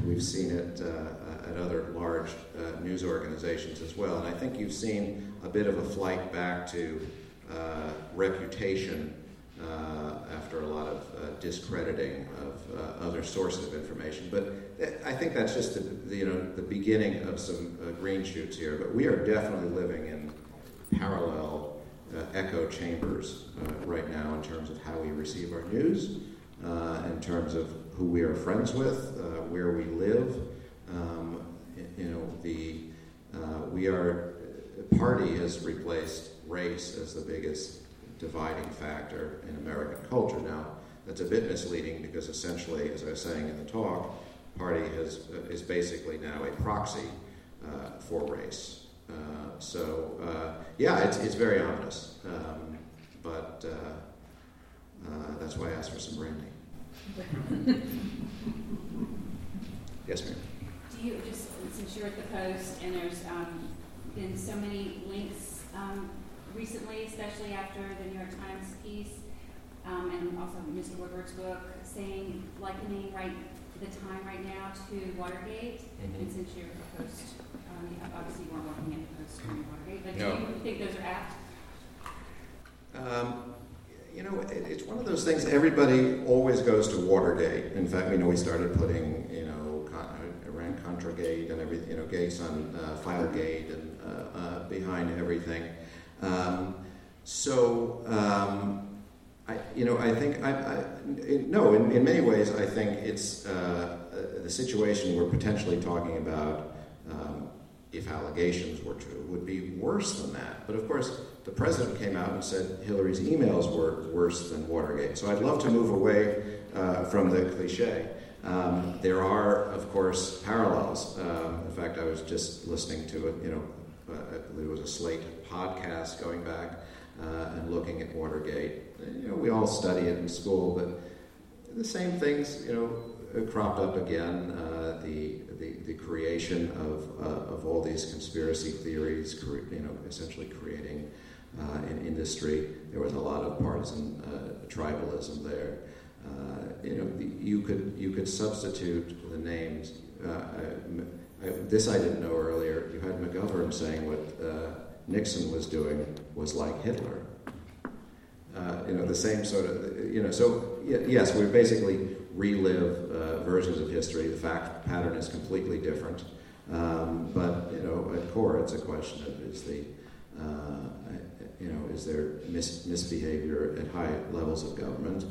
We've seen it uh, at other large uh, news organizations as well. And I think you've seen a bit of a flight back to uh, reputation uh, after a lot of uh, discrediting of uh, other sources of information. But I think that's just the, the you know the beginning of some green shoots here. But we are definitely living in parallel echo chambers right now in terms of how we receive our news, in terms of who we are friends with, uh, where we live. Um, you know, the uh, we are party has replaced race as the biggest dividing factor in American culture. Now, that's a bit misleading because essentially, as I was saying in the talk, party has uh, is basically now a proxy uh, for race. Uh, so uh, yeah, it's it's very ominous, um, but that's why I asked for some branding. yes, ma'am. Do you just since you're at the post and there's um, been so many links um, recently, especially after the New York Times piece, um, and also Mr. Woodward's book, saying likening right the time right now to Watergate. Mm-hmm. And since you're a post, um, obviously you weren't working at the post during Watergate, but no. do you think those are apt? Um, you know, it, it's one of those things. Everybody always goes to Watergate. In fact, we know we started putting, you know, Iran Contra Gate and everything, you know, gates on uh, Filegate and uh, uh, behind everything. Um, so, um, I, you know, I think, I, I it, no, in, in, many ways, I think it's uh, uh, the situation we're potentially talking about. If allegations were true, would be worse than that. But of course, the president came out and said Hillary's emails were worse than Watergate. So I'd love to move away uh, from the cliche. Um, there are, of course, parallels. Um, in fact, I was just listening to it, you know, uh, I believe it was a Slate podcast going back uh, and looking at Watergate. You know, we all study it in school, but the same things, you know, cropped up again. Uh, the the, the creation of, uh, of all these conspiracy theories, cre- you know, essentially creating uh, an industry. There was a lot of partisan uh, tribalism there. Uh, you know, the, you could you could substitute the names. Uh, I, this I didn't know earlier. You had McGovern saying what Nixon was doing was like Hitler. You know, the same sort of, you know, so yes, we're basically relive uh, versions of history. The fact pattern is completely different. Um, but, you know, at core, it's a question of is the, uh, you know, is there mis- misbehavior at high levels of government?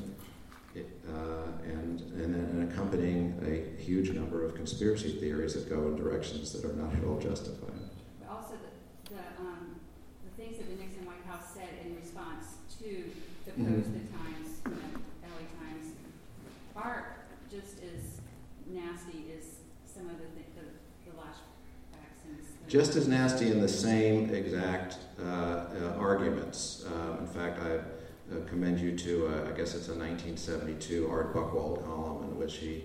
It, uh, and, and then accompanying a huge number of conspiracy theories that go in directions that are not at all justified. But also the, the, um, the things that the Nixon White House said in response to the mm-hmm. post, mm-hmm. the Times, you know, LA Times, are just as nasty as some of the, the, the lashbacks. Just as nasty in the same exact uh, uh, arguments. Uh, in fact, I uh, commend you to, uh, I guess it's a 1972 Art Buchwald column in which he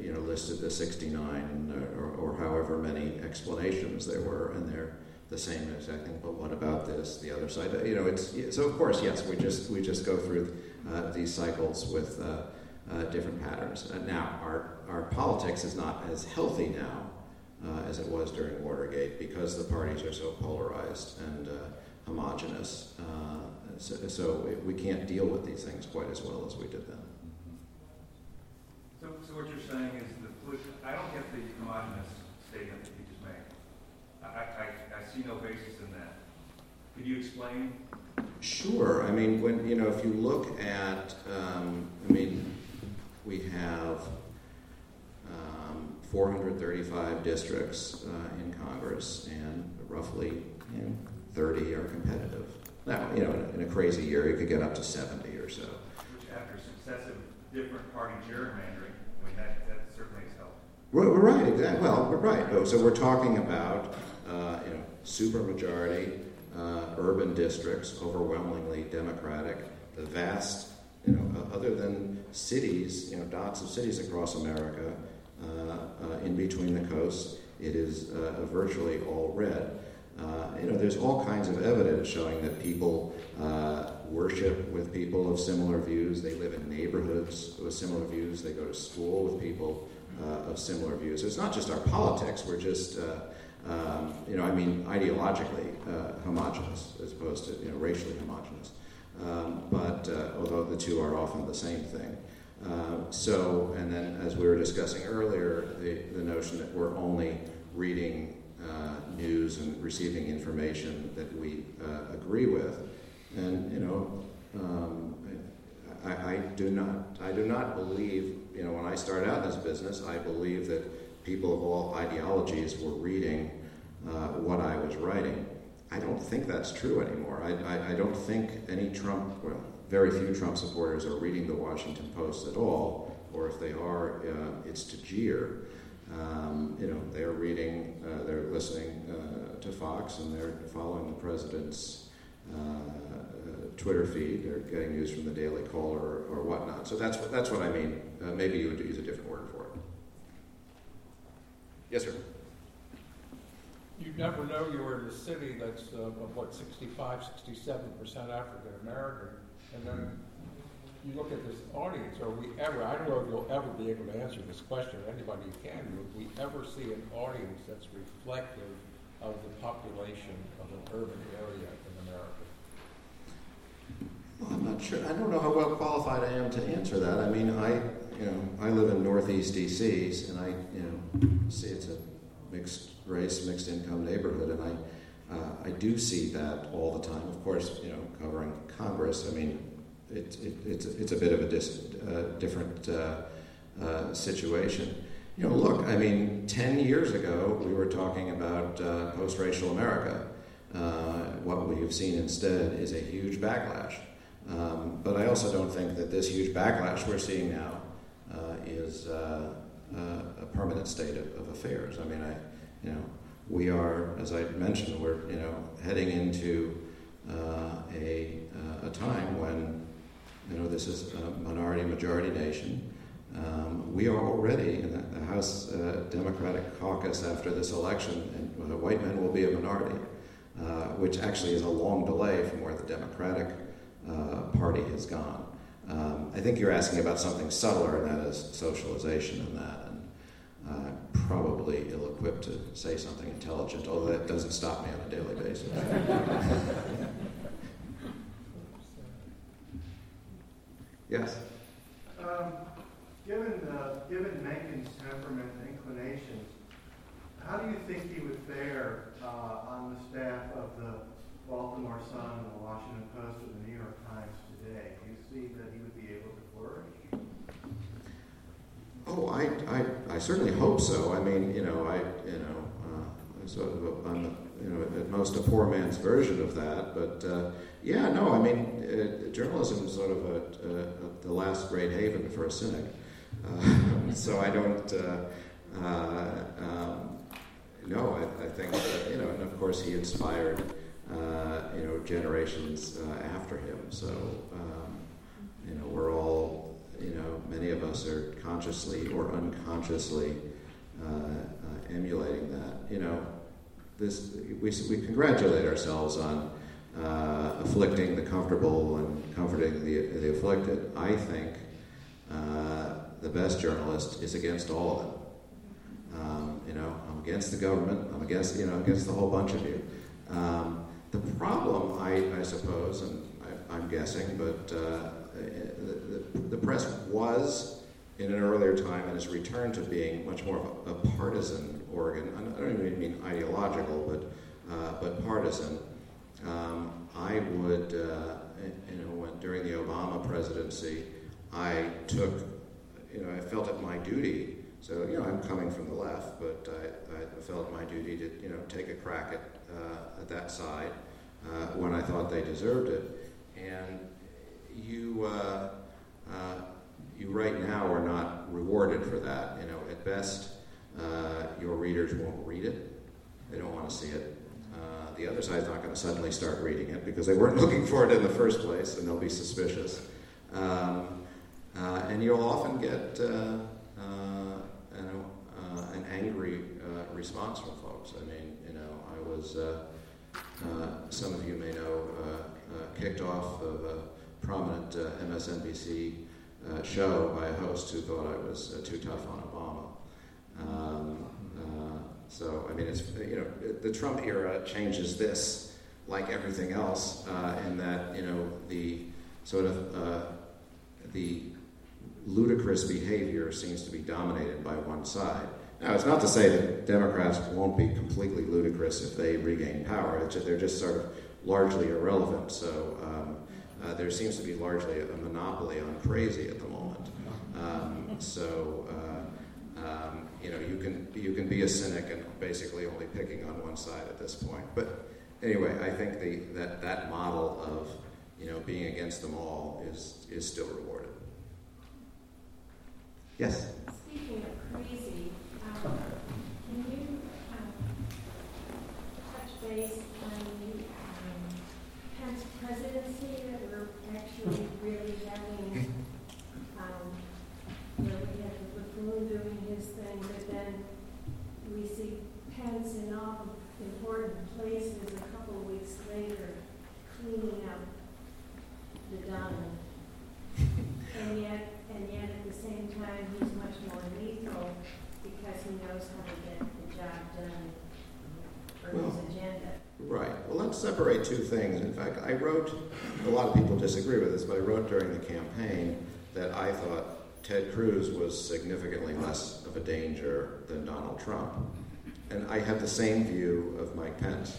you know, listed the 69 or, or, however many explanations there were, and they're the same exact thing. But what about this? The other side, you know, it's so. Of course, yes, we just we just go through these cycles with different patterns. Now, our our politics is not as healthy now uh, as it was during Watergate because the parties are so polarized and uh, homogenous. so, so we can't deal with these things quite as well as we did then. So, so what you're saying is the I don't get the homogenous statement that you just made. I, I see no basis in that. Could you explain? Sure. I mean, when you know, if you look at, um, I mean, we have 435 districts uh, in Congress, and roughly you know, 30 are competitive. Now, you know, in, in, a crazy year, you could get up to 70 or so. Which, after successive different party gerrymandering, I mean, that, that certainly has helped. We're, we're right. Exactly. Well, we're right. So we're talking about, uh, you know, supermajority uh, urban districts, overwhelmingly Democratic. The vast, you know, uh, other than cities, you know, dots of cities across America, in between the coasts, it is uh, virtually all red. you know, there's all kinds of evidence showing that people worship with people of similar views. They live in neighborhoods with similar views. They go to school with people uh, of similar views. So it's not just our politics. We're just, uh, um, you know, I mean, ideologically uh, homogenous as opposed to, you know, racially homogenous. Um, but uh, although the two are often the same thing. Uh, so, and then as we were discussing earlier, the, the notion that we're only reading uh, news and receiving information that we uh, agree with. And you know, um, I, I, do not, I do not believe. You know, when I started out in this business, I believe that people of all ideologies were reading uh, what I was writing. I don't think that's true anymore. I, I, I don't think any Trump, well, very few Trump supporters are reading the Washington Post at all, or if they are, uh, it's to jeer. Um, you know, they're reading, uh, they're listening uh, to Fox, and they're following the president's uh, Twitter feed. They're getting news from the Daily Caller or, or whatnot. So that's what that's what I mean. Uh, maybe you would use a different word for it. Yes, sir. You never know you're in a city that's uh, what 65, 67 percent African American, and then you look at this audience, are we ever, I don't know if you'll ever be able to answer this question, anybody can, would we ever see an audience that's reflective of the population of an urban area in America? Well, I'm not sure. I don't know how well qualified I am to answer that. I mean, I, you know, I live in Northeast DC, and I, you know, see it's a mixed race, mixed income neighborhood, and I, uh, I do see that all the time. Of course, you know, covering Congress, I mean, it, it, it's, it's a bit of a dis, uh, different uh, uh, situation. You know, look, I mean, 10 years ago, we were talking about uh, post racial America. Uh, what we have seen instead is a huge backlash. Um, but I also don't think that this huge backlash we're seeing now uh, is a permanent state of, of, affairs. I mean, I, you know, we are, as I mentioned, we're, you know, heading into a, a time when you know, this is a minority majority nation. Um, we are already in the, the House uh, Democratic caucus after this election, and white men will be a minority, uh, which actually is a long delay from where the Democratic uh, Party has gone. Um, I think you're asking about something subtler, and that is socialization and that. And uh, probably ill equipped to say something intelligent, although that doesn't stop me on a daily basis. Yes. Um, given uh, given Mencken's temperament and inclinations, how do you think he would fare uh, on the staff of the Baltimore Sun, the Washington Post, or the New York Times today? Do you see that he would be able to flourish? Oh, I, I, I certainly hope so. I mean, you know, I, you know, uh, I'm sort of, a, I'm, you know, at most a poor man's version of that, but uh, yeah, no, I mean, uh, journalism is sort of a, a, a, the last great haven for a cynic. Uh, so I don't, uh, uh, um, no, I, I, think, that, you know, and of course he inspired, uh, you know, generations after him. So, um, you know, we're all, you know, many of us are consciously or unconsciously emulating that. You know, this, we, we congratulate ourselves on uh, afflicting the comfortable and comforting the, the afflicted. I think uh, the best journalist is against all of them. Um, you know, I'm against the government. I'm against you know against the whole bunch of you. Um, the problem, I, I suppose, and I, am guessing, but uh, the, the, press was in an earlier time and has returned to being much more of a, a partisan organ. I don't even mean ideological, but uh, but partisan. I would, uh, you know, when, during the Obama presidency, I took, you know, I felt it my duty. So, you know, I'm coming from the left, but I, I felt my duty to, you know, take a crack at, uh, at that side uh, when I thought they deserved it. And you, uh, uh, you right now are not rewarded for that. You know, at best, uh, your readers won't read it; they don't want to see it the other side's not going to suddenly start reading it because they weren't looking for it in the first place, and they'll be suspicious. Um, uh, and you'll often get uh, uh, know, uh, an angry uh, response from folks. I mean, you know, I was. Uh, some of you may know kicked off of a prominent MSNBC show by a host who thought I was too tough on Obama. Um, so, I mean, it's, you know, the Trump era changes this like everything else in that, you know, the sort of the ludicrous behavior seems to be dominated by one side. Now, it's not to say that Democrats won't be completely ludicrous if they regain power. Just, they're just sort of largely irrelevant. So um, uh, there seems to be largely a, monopoly on crazy at the moment. Um, so uh, you know, you can you can be a cynic and basically only picking on one side at this point. But anyway, I think the that that model of you know being against them all is is still rewarded. Yes. Speaking of crazy, um, can you um, touch base on the um, Pence presidency that we're actually really having? Um, you know, we have the buffoon doing his thing, but then we see Pence in all important places a couple weeks later cleaning up the diamond. And yet, and yet at the same time, he's much more lethal because he knows how to get the job done for well, his agenda. Right. Well, let's separate two things. In fact, I wrote, a lot of people disagree with this, but I wrote during the campaign that I thought Ted Cruz was significantly less of a danger than Donald Trump. And I have the same view of Mike Pence.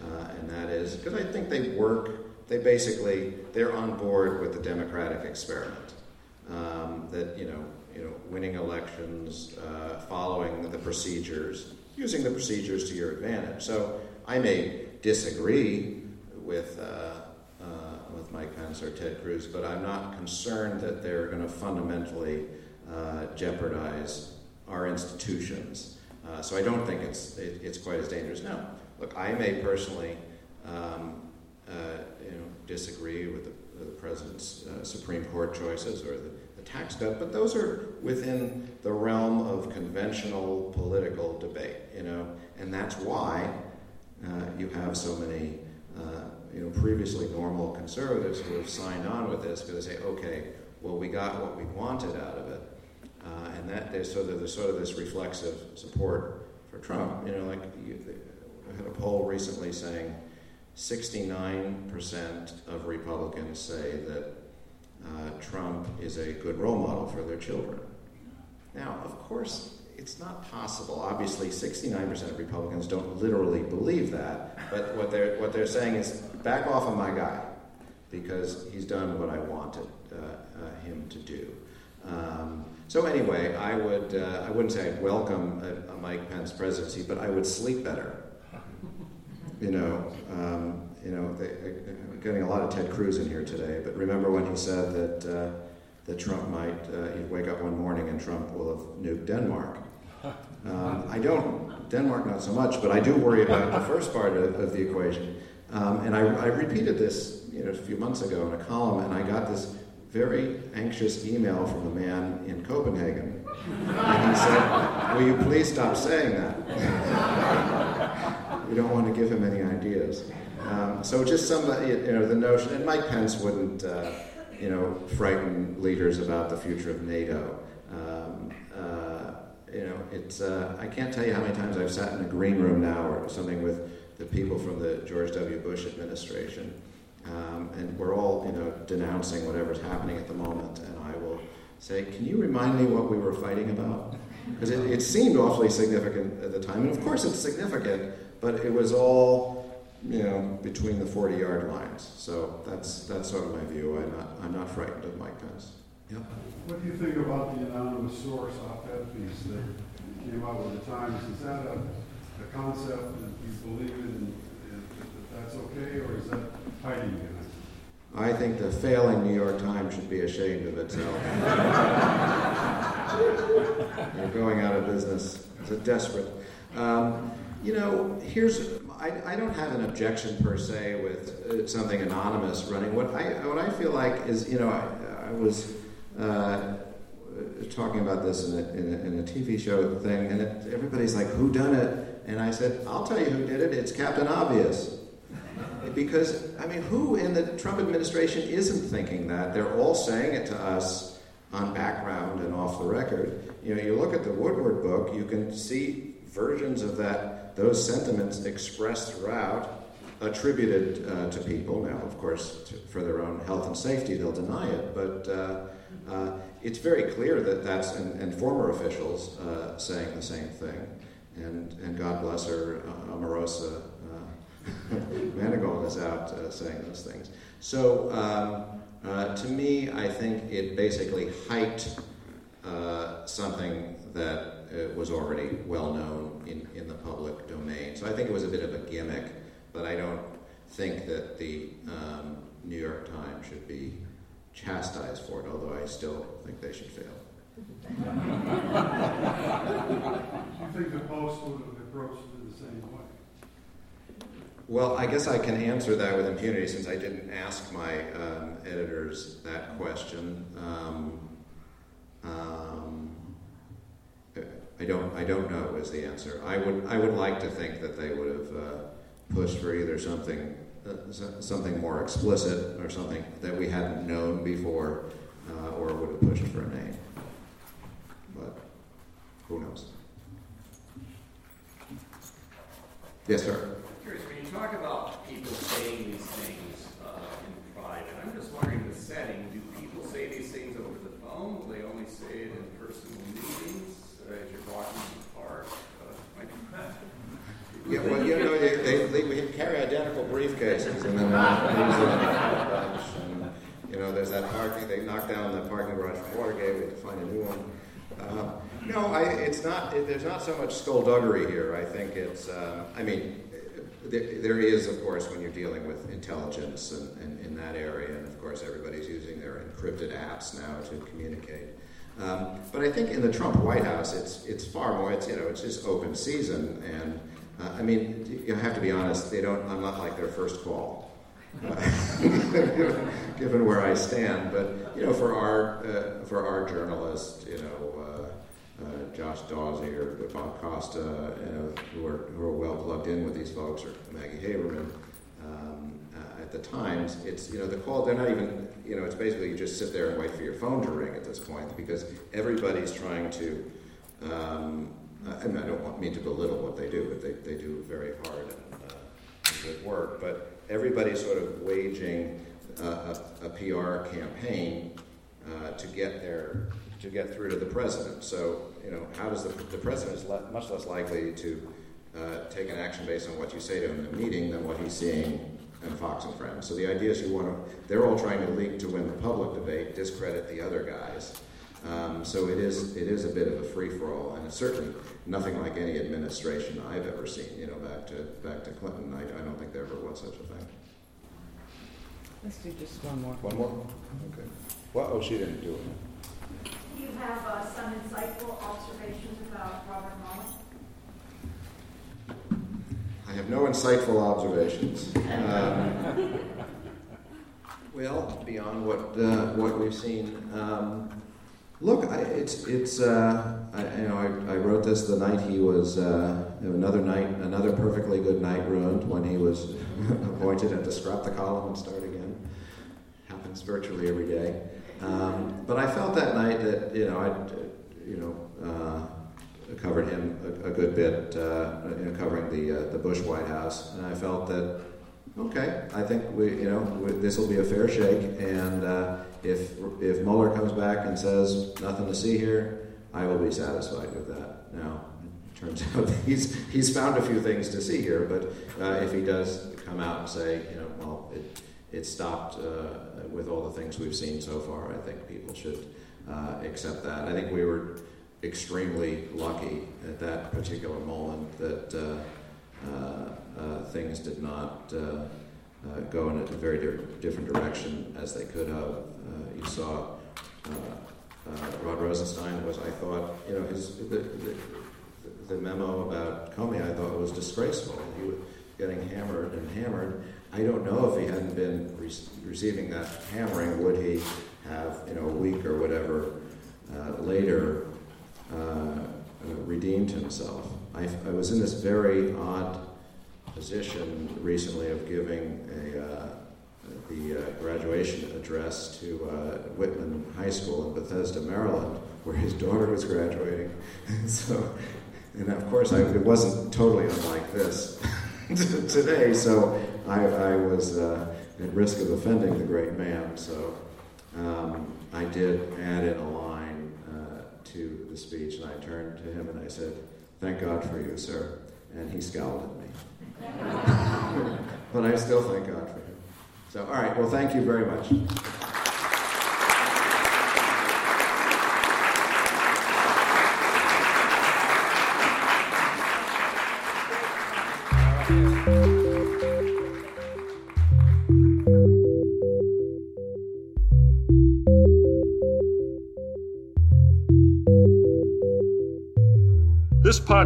Uh, and that is because I think they work, they basically, they're on board with the Democratic experiment um, that you know, you know, winning elections, uh, following the procedures, using the procedures to your advantage. So I may disagree with uh, with Mike Pence or Ted Cruz, but I'm not concerned that they're going to fundamentally uh, jeopardize our institutions. Uh, so I don't think it's it, it's quite as dangerous. Now, look, I may personally. Um, uh, you know, disagree with the the president's uh, Supreme Court choices or the, the, tax cut, but those are within the realm of conventional political debate, you know, and that's why uh, you have so many, uh, you know, previously normal conservatives who have signed on with this because they say, okay, well, we got what we wanted out of it, uh, and that there's sort of there's sort of this reflexive support for Trump, you know, like you, I had a poll recently saying 69% of Republicans say that uh, Trump is a good role model for their children. Now, of course, it's not possible. Obviously, 69% of Republicans don't literally believe that, but what they're, what they're saying is back off of my guy because he's done what I wanted uh, uh, him to do. Um, so anyway, I would uh, I wouldn't say I'd welcome a, a Mike Pence presidency, but I would sleep better you know, um, you know, they, are getting a lot of Ted Cruz in here today. But remember when he said that uh, that Trump might uh, he'd wake up one morning and Trump will have nuked Denmark. Um, I don't Denmark not so much, but I do worry about the first part of, of the equation. Um, and I, I, repeated this you know a few months ago in a column, and I got this very anxious email from a man in Copenhagen, and he said, "Will you please stop saying that?" we don't want to give him any ideas. Um, so just some, you know, the notion, and Mike Pence wouldn't, uh, you know, frighten leaders about the future of NATO. Um, uh, you know, it's, uh, I can't tell you how many times I've sat in a green room now or something with the people from the George W. Bush administration. Um, and we're all, you know, denouncing whatever's happening at the moment. And I will say, can you remind me what we were fighting about? Because it, it seemed awfully significant at the time. And of course it's significant, but it was all, you know, between the 40 yard lines. So that's, that's sort of my view. I'm not, I'm not frightened of Mike Pence. Yep. What do you think about the anonymous source op-ed piece that came out with the Times? Is that a, a concept that you believe in, that that's okay, or is that hiding it? I think the failing New York Times should be ashamed of itself. You're going out of business. It's a desperate. Um, you know, here's I, I don't have an objection per se with uh, something anonymous running. What I what I feel like is, you know, I, I was uh, talking about this in a, in a, in a TV show thing, and it, everybody's like, "Who done it?" And I said, "I'll tell you who did it. It's Captain Obvious." because, I mean, who in the Trump administration isn't thinking that? They're all saying it to us on background and off the record. You know, you look at the Woodward book, you can see versions of that, those sentiments expressed throughout, attributed uh, to people. Now, of course, to, for their own health and safety, they'll deny it, but uh, uh, it's very clear that that's, and, and former officials uh, saying the same thing. And, and God bless her, uh, Omarosa Manigault is out uh, saying those things. So, um, uh, to me, I think it basically hyped uh, something that uh, was already well known in, in the public domain. So I think it was a bit of a gimmick, but I don't think that the um, New York Times should be chastised for it, although I still think they should fail. You think the Post would have approached it the same way? Well, I guess I can answer that with impunity since I didn't ask my um, editors that question. Um, um, I don't. I don't know is the answer. I would. I would like to think that they would have uh, pushed for either something, uh, something more explicit, or something that we hadn't known before, uh, or would have pushed for a name. Who knows? Yes, sir. Curious, when you talk about people saying these things uh, in private, I'm just wondering the setting. Do people say these things over the phone? Will they only say it in personal meetings uh, as you're walking in the park? Uh, Yeah, well, you know, they, they, they we carry identical briefcases, and then they use them in a bunch. And, you know, there's that parking. They knocked down the parking garage from Watergate. We had to find a new one. Uh, no, I, it's not. It, there's not so much skullduggery here. I think it's. Uh, I mean, there, there is, of course, when you're dealing with intelligence and, and in that area, and of course, everybody's using their encrypted apps now to communicate. Um, but I think in the Trump White House, it's it's far more. It's you know, it's just open season, and uh, I mean, you have to be honest. They don't. I'm not like their first call, given where I stand. But you know, for our uh, for our journalists, you know. Uh, uh, Josh or Bob Costa, know, who are, who are well plugged in with these folks, or Maggie Haberman. Um, uh, at the Times, it's you know the call. They're not even you know. It's basically you just sit there and wait for your phone to ring at this point because everybody's trying to. Um, I mean, I don't want me to belittle what they do, but they, they do very hard and, uh, and good work. But everybody's sort of waging uh, a, a PR campaign uh, to get their to get through to the president. So, you know, how does the, the president is le- much less likely to uh, take an action based on what you say to him in a meeting than what he's seeing on Fox and Friends. So the idea is you want to, they're all trying to leak to win the public debate, discredit the other guys. Um, so it is, it is a bit of a free for all, and it's certainly nothing like any administration I've ever seen. You know, back to back to Clinton, I, I don't think there ever was such a thing. Let's do just one more. One more. Okay. Well, oh, she didn't do it. Do you have uh, some insightful observations about Robert Mueller? I have no insightful observations. Um, well, beyond what uh, what we've seen, um, look, I, it's it's uh, I, you know I, I, wrote this the night he was uh, another night another perfectly good night ruined when he was appointed and to scrap the column and start again. Happens virtually every day. Um, but I felt that night that you know I you know uh, covered him a, a good bit, uh, you know, covering the uh, the Bush White House, and I felt that okay, I think we you know this will be a fair shake, and uh, if if Mueller comes back and says nothing to see here, I will be satisfied with that. Now. Turns out he's he's found a few things to see here, but uh, if he does come out and say, you know, well, it, it stopped uh, with all the things we've seen so far. I think people should uh, accept that. I think we were extremely lucky at that particular moment that uh, uh, things did not go in a very di- different direction as they could have. you saw Rod Rosenstein was, I thought, you know, his the, the, the memo about Comey, I thought was disgraceful. He getting hammered and hammered I don't know if he hadn't been re- receiving that hammering, would he have, you know, a week or whatever uh, later uh, uh, redeemed himself? I, I, was in this very odd position recently of giving a, uh, the uh, graduation address to uh, Whitman High School in Bethesda, Maryland, where his daughter was graduating. so, and of course, I, it wasn't totally unlike this today. So I, I was uh, at risk of offending the great man. So um, I did add in a line uh, to the speech, and I turned to him and I said, "Thank God for you, sir." And he scowled at me. but I still thank God for him. So, all right. Well, thank you very much.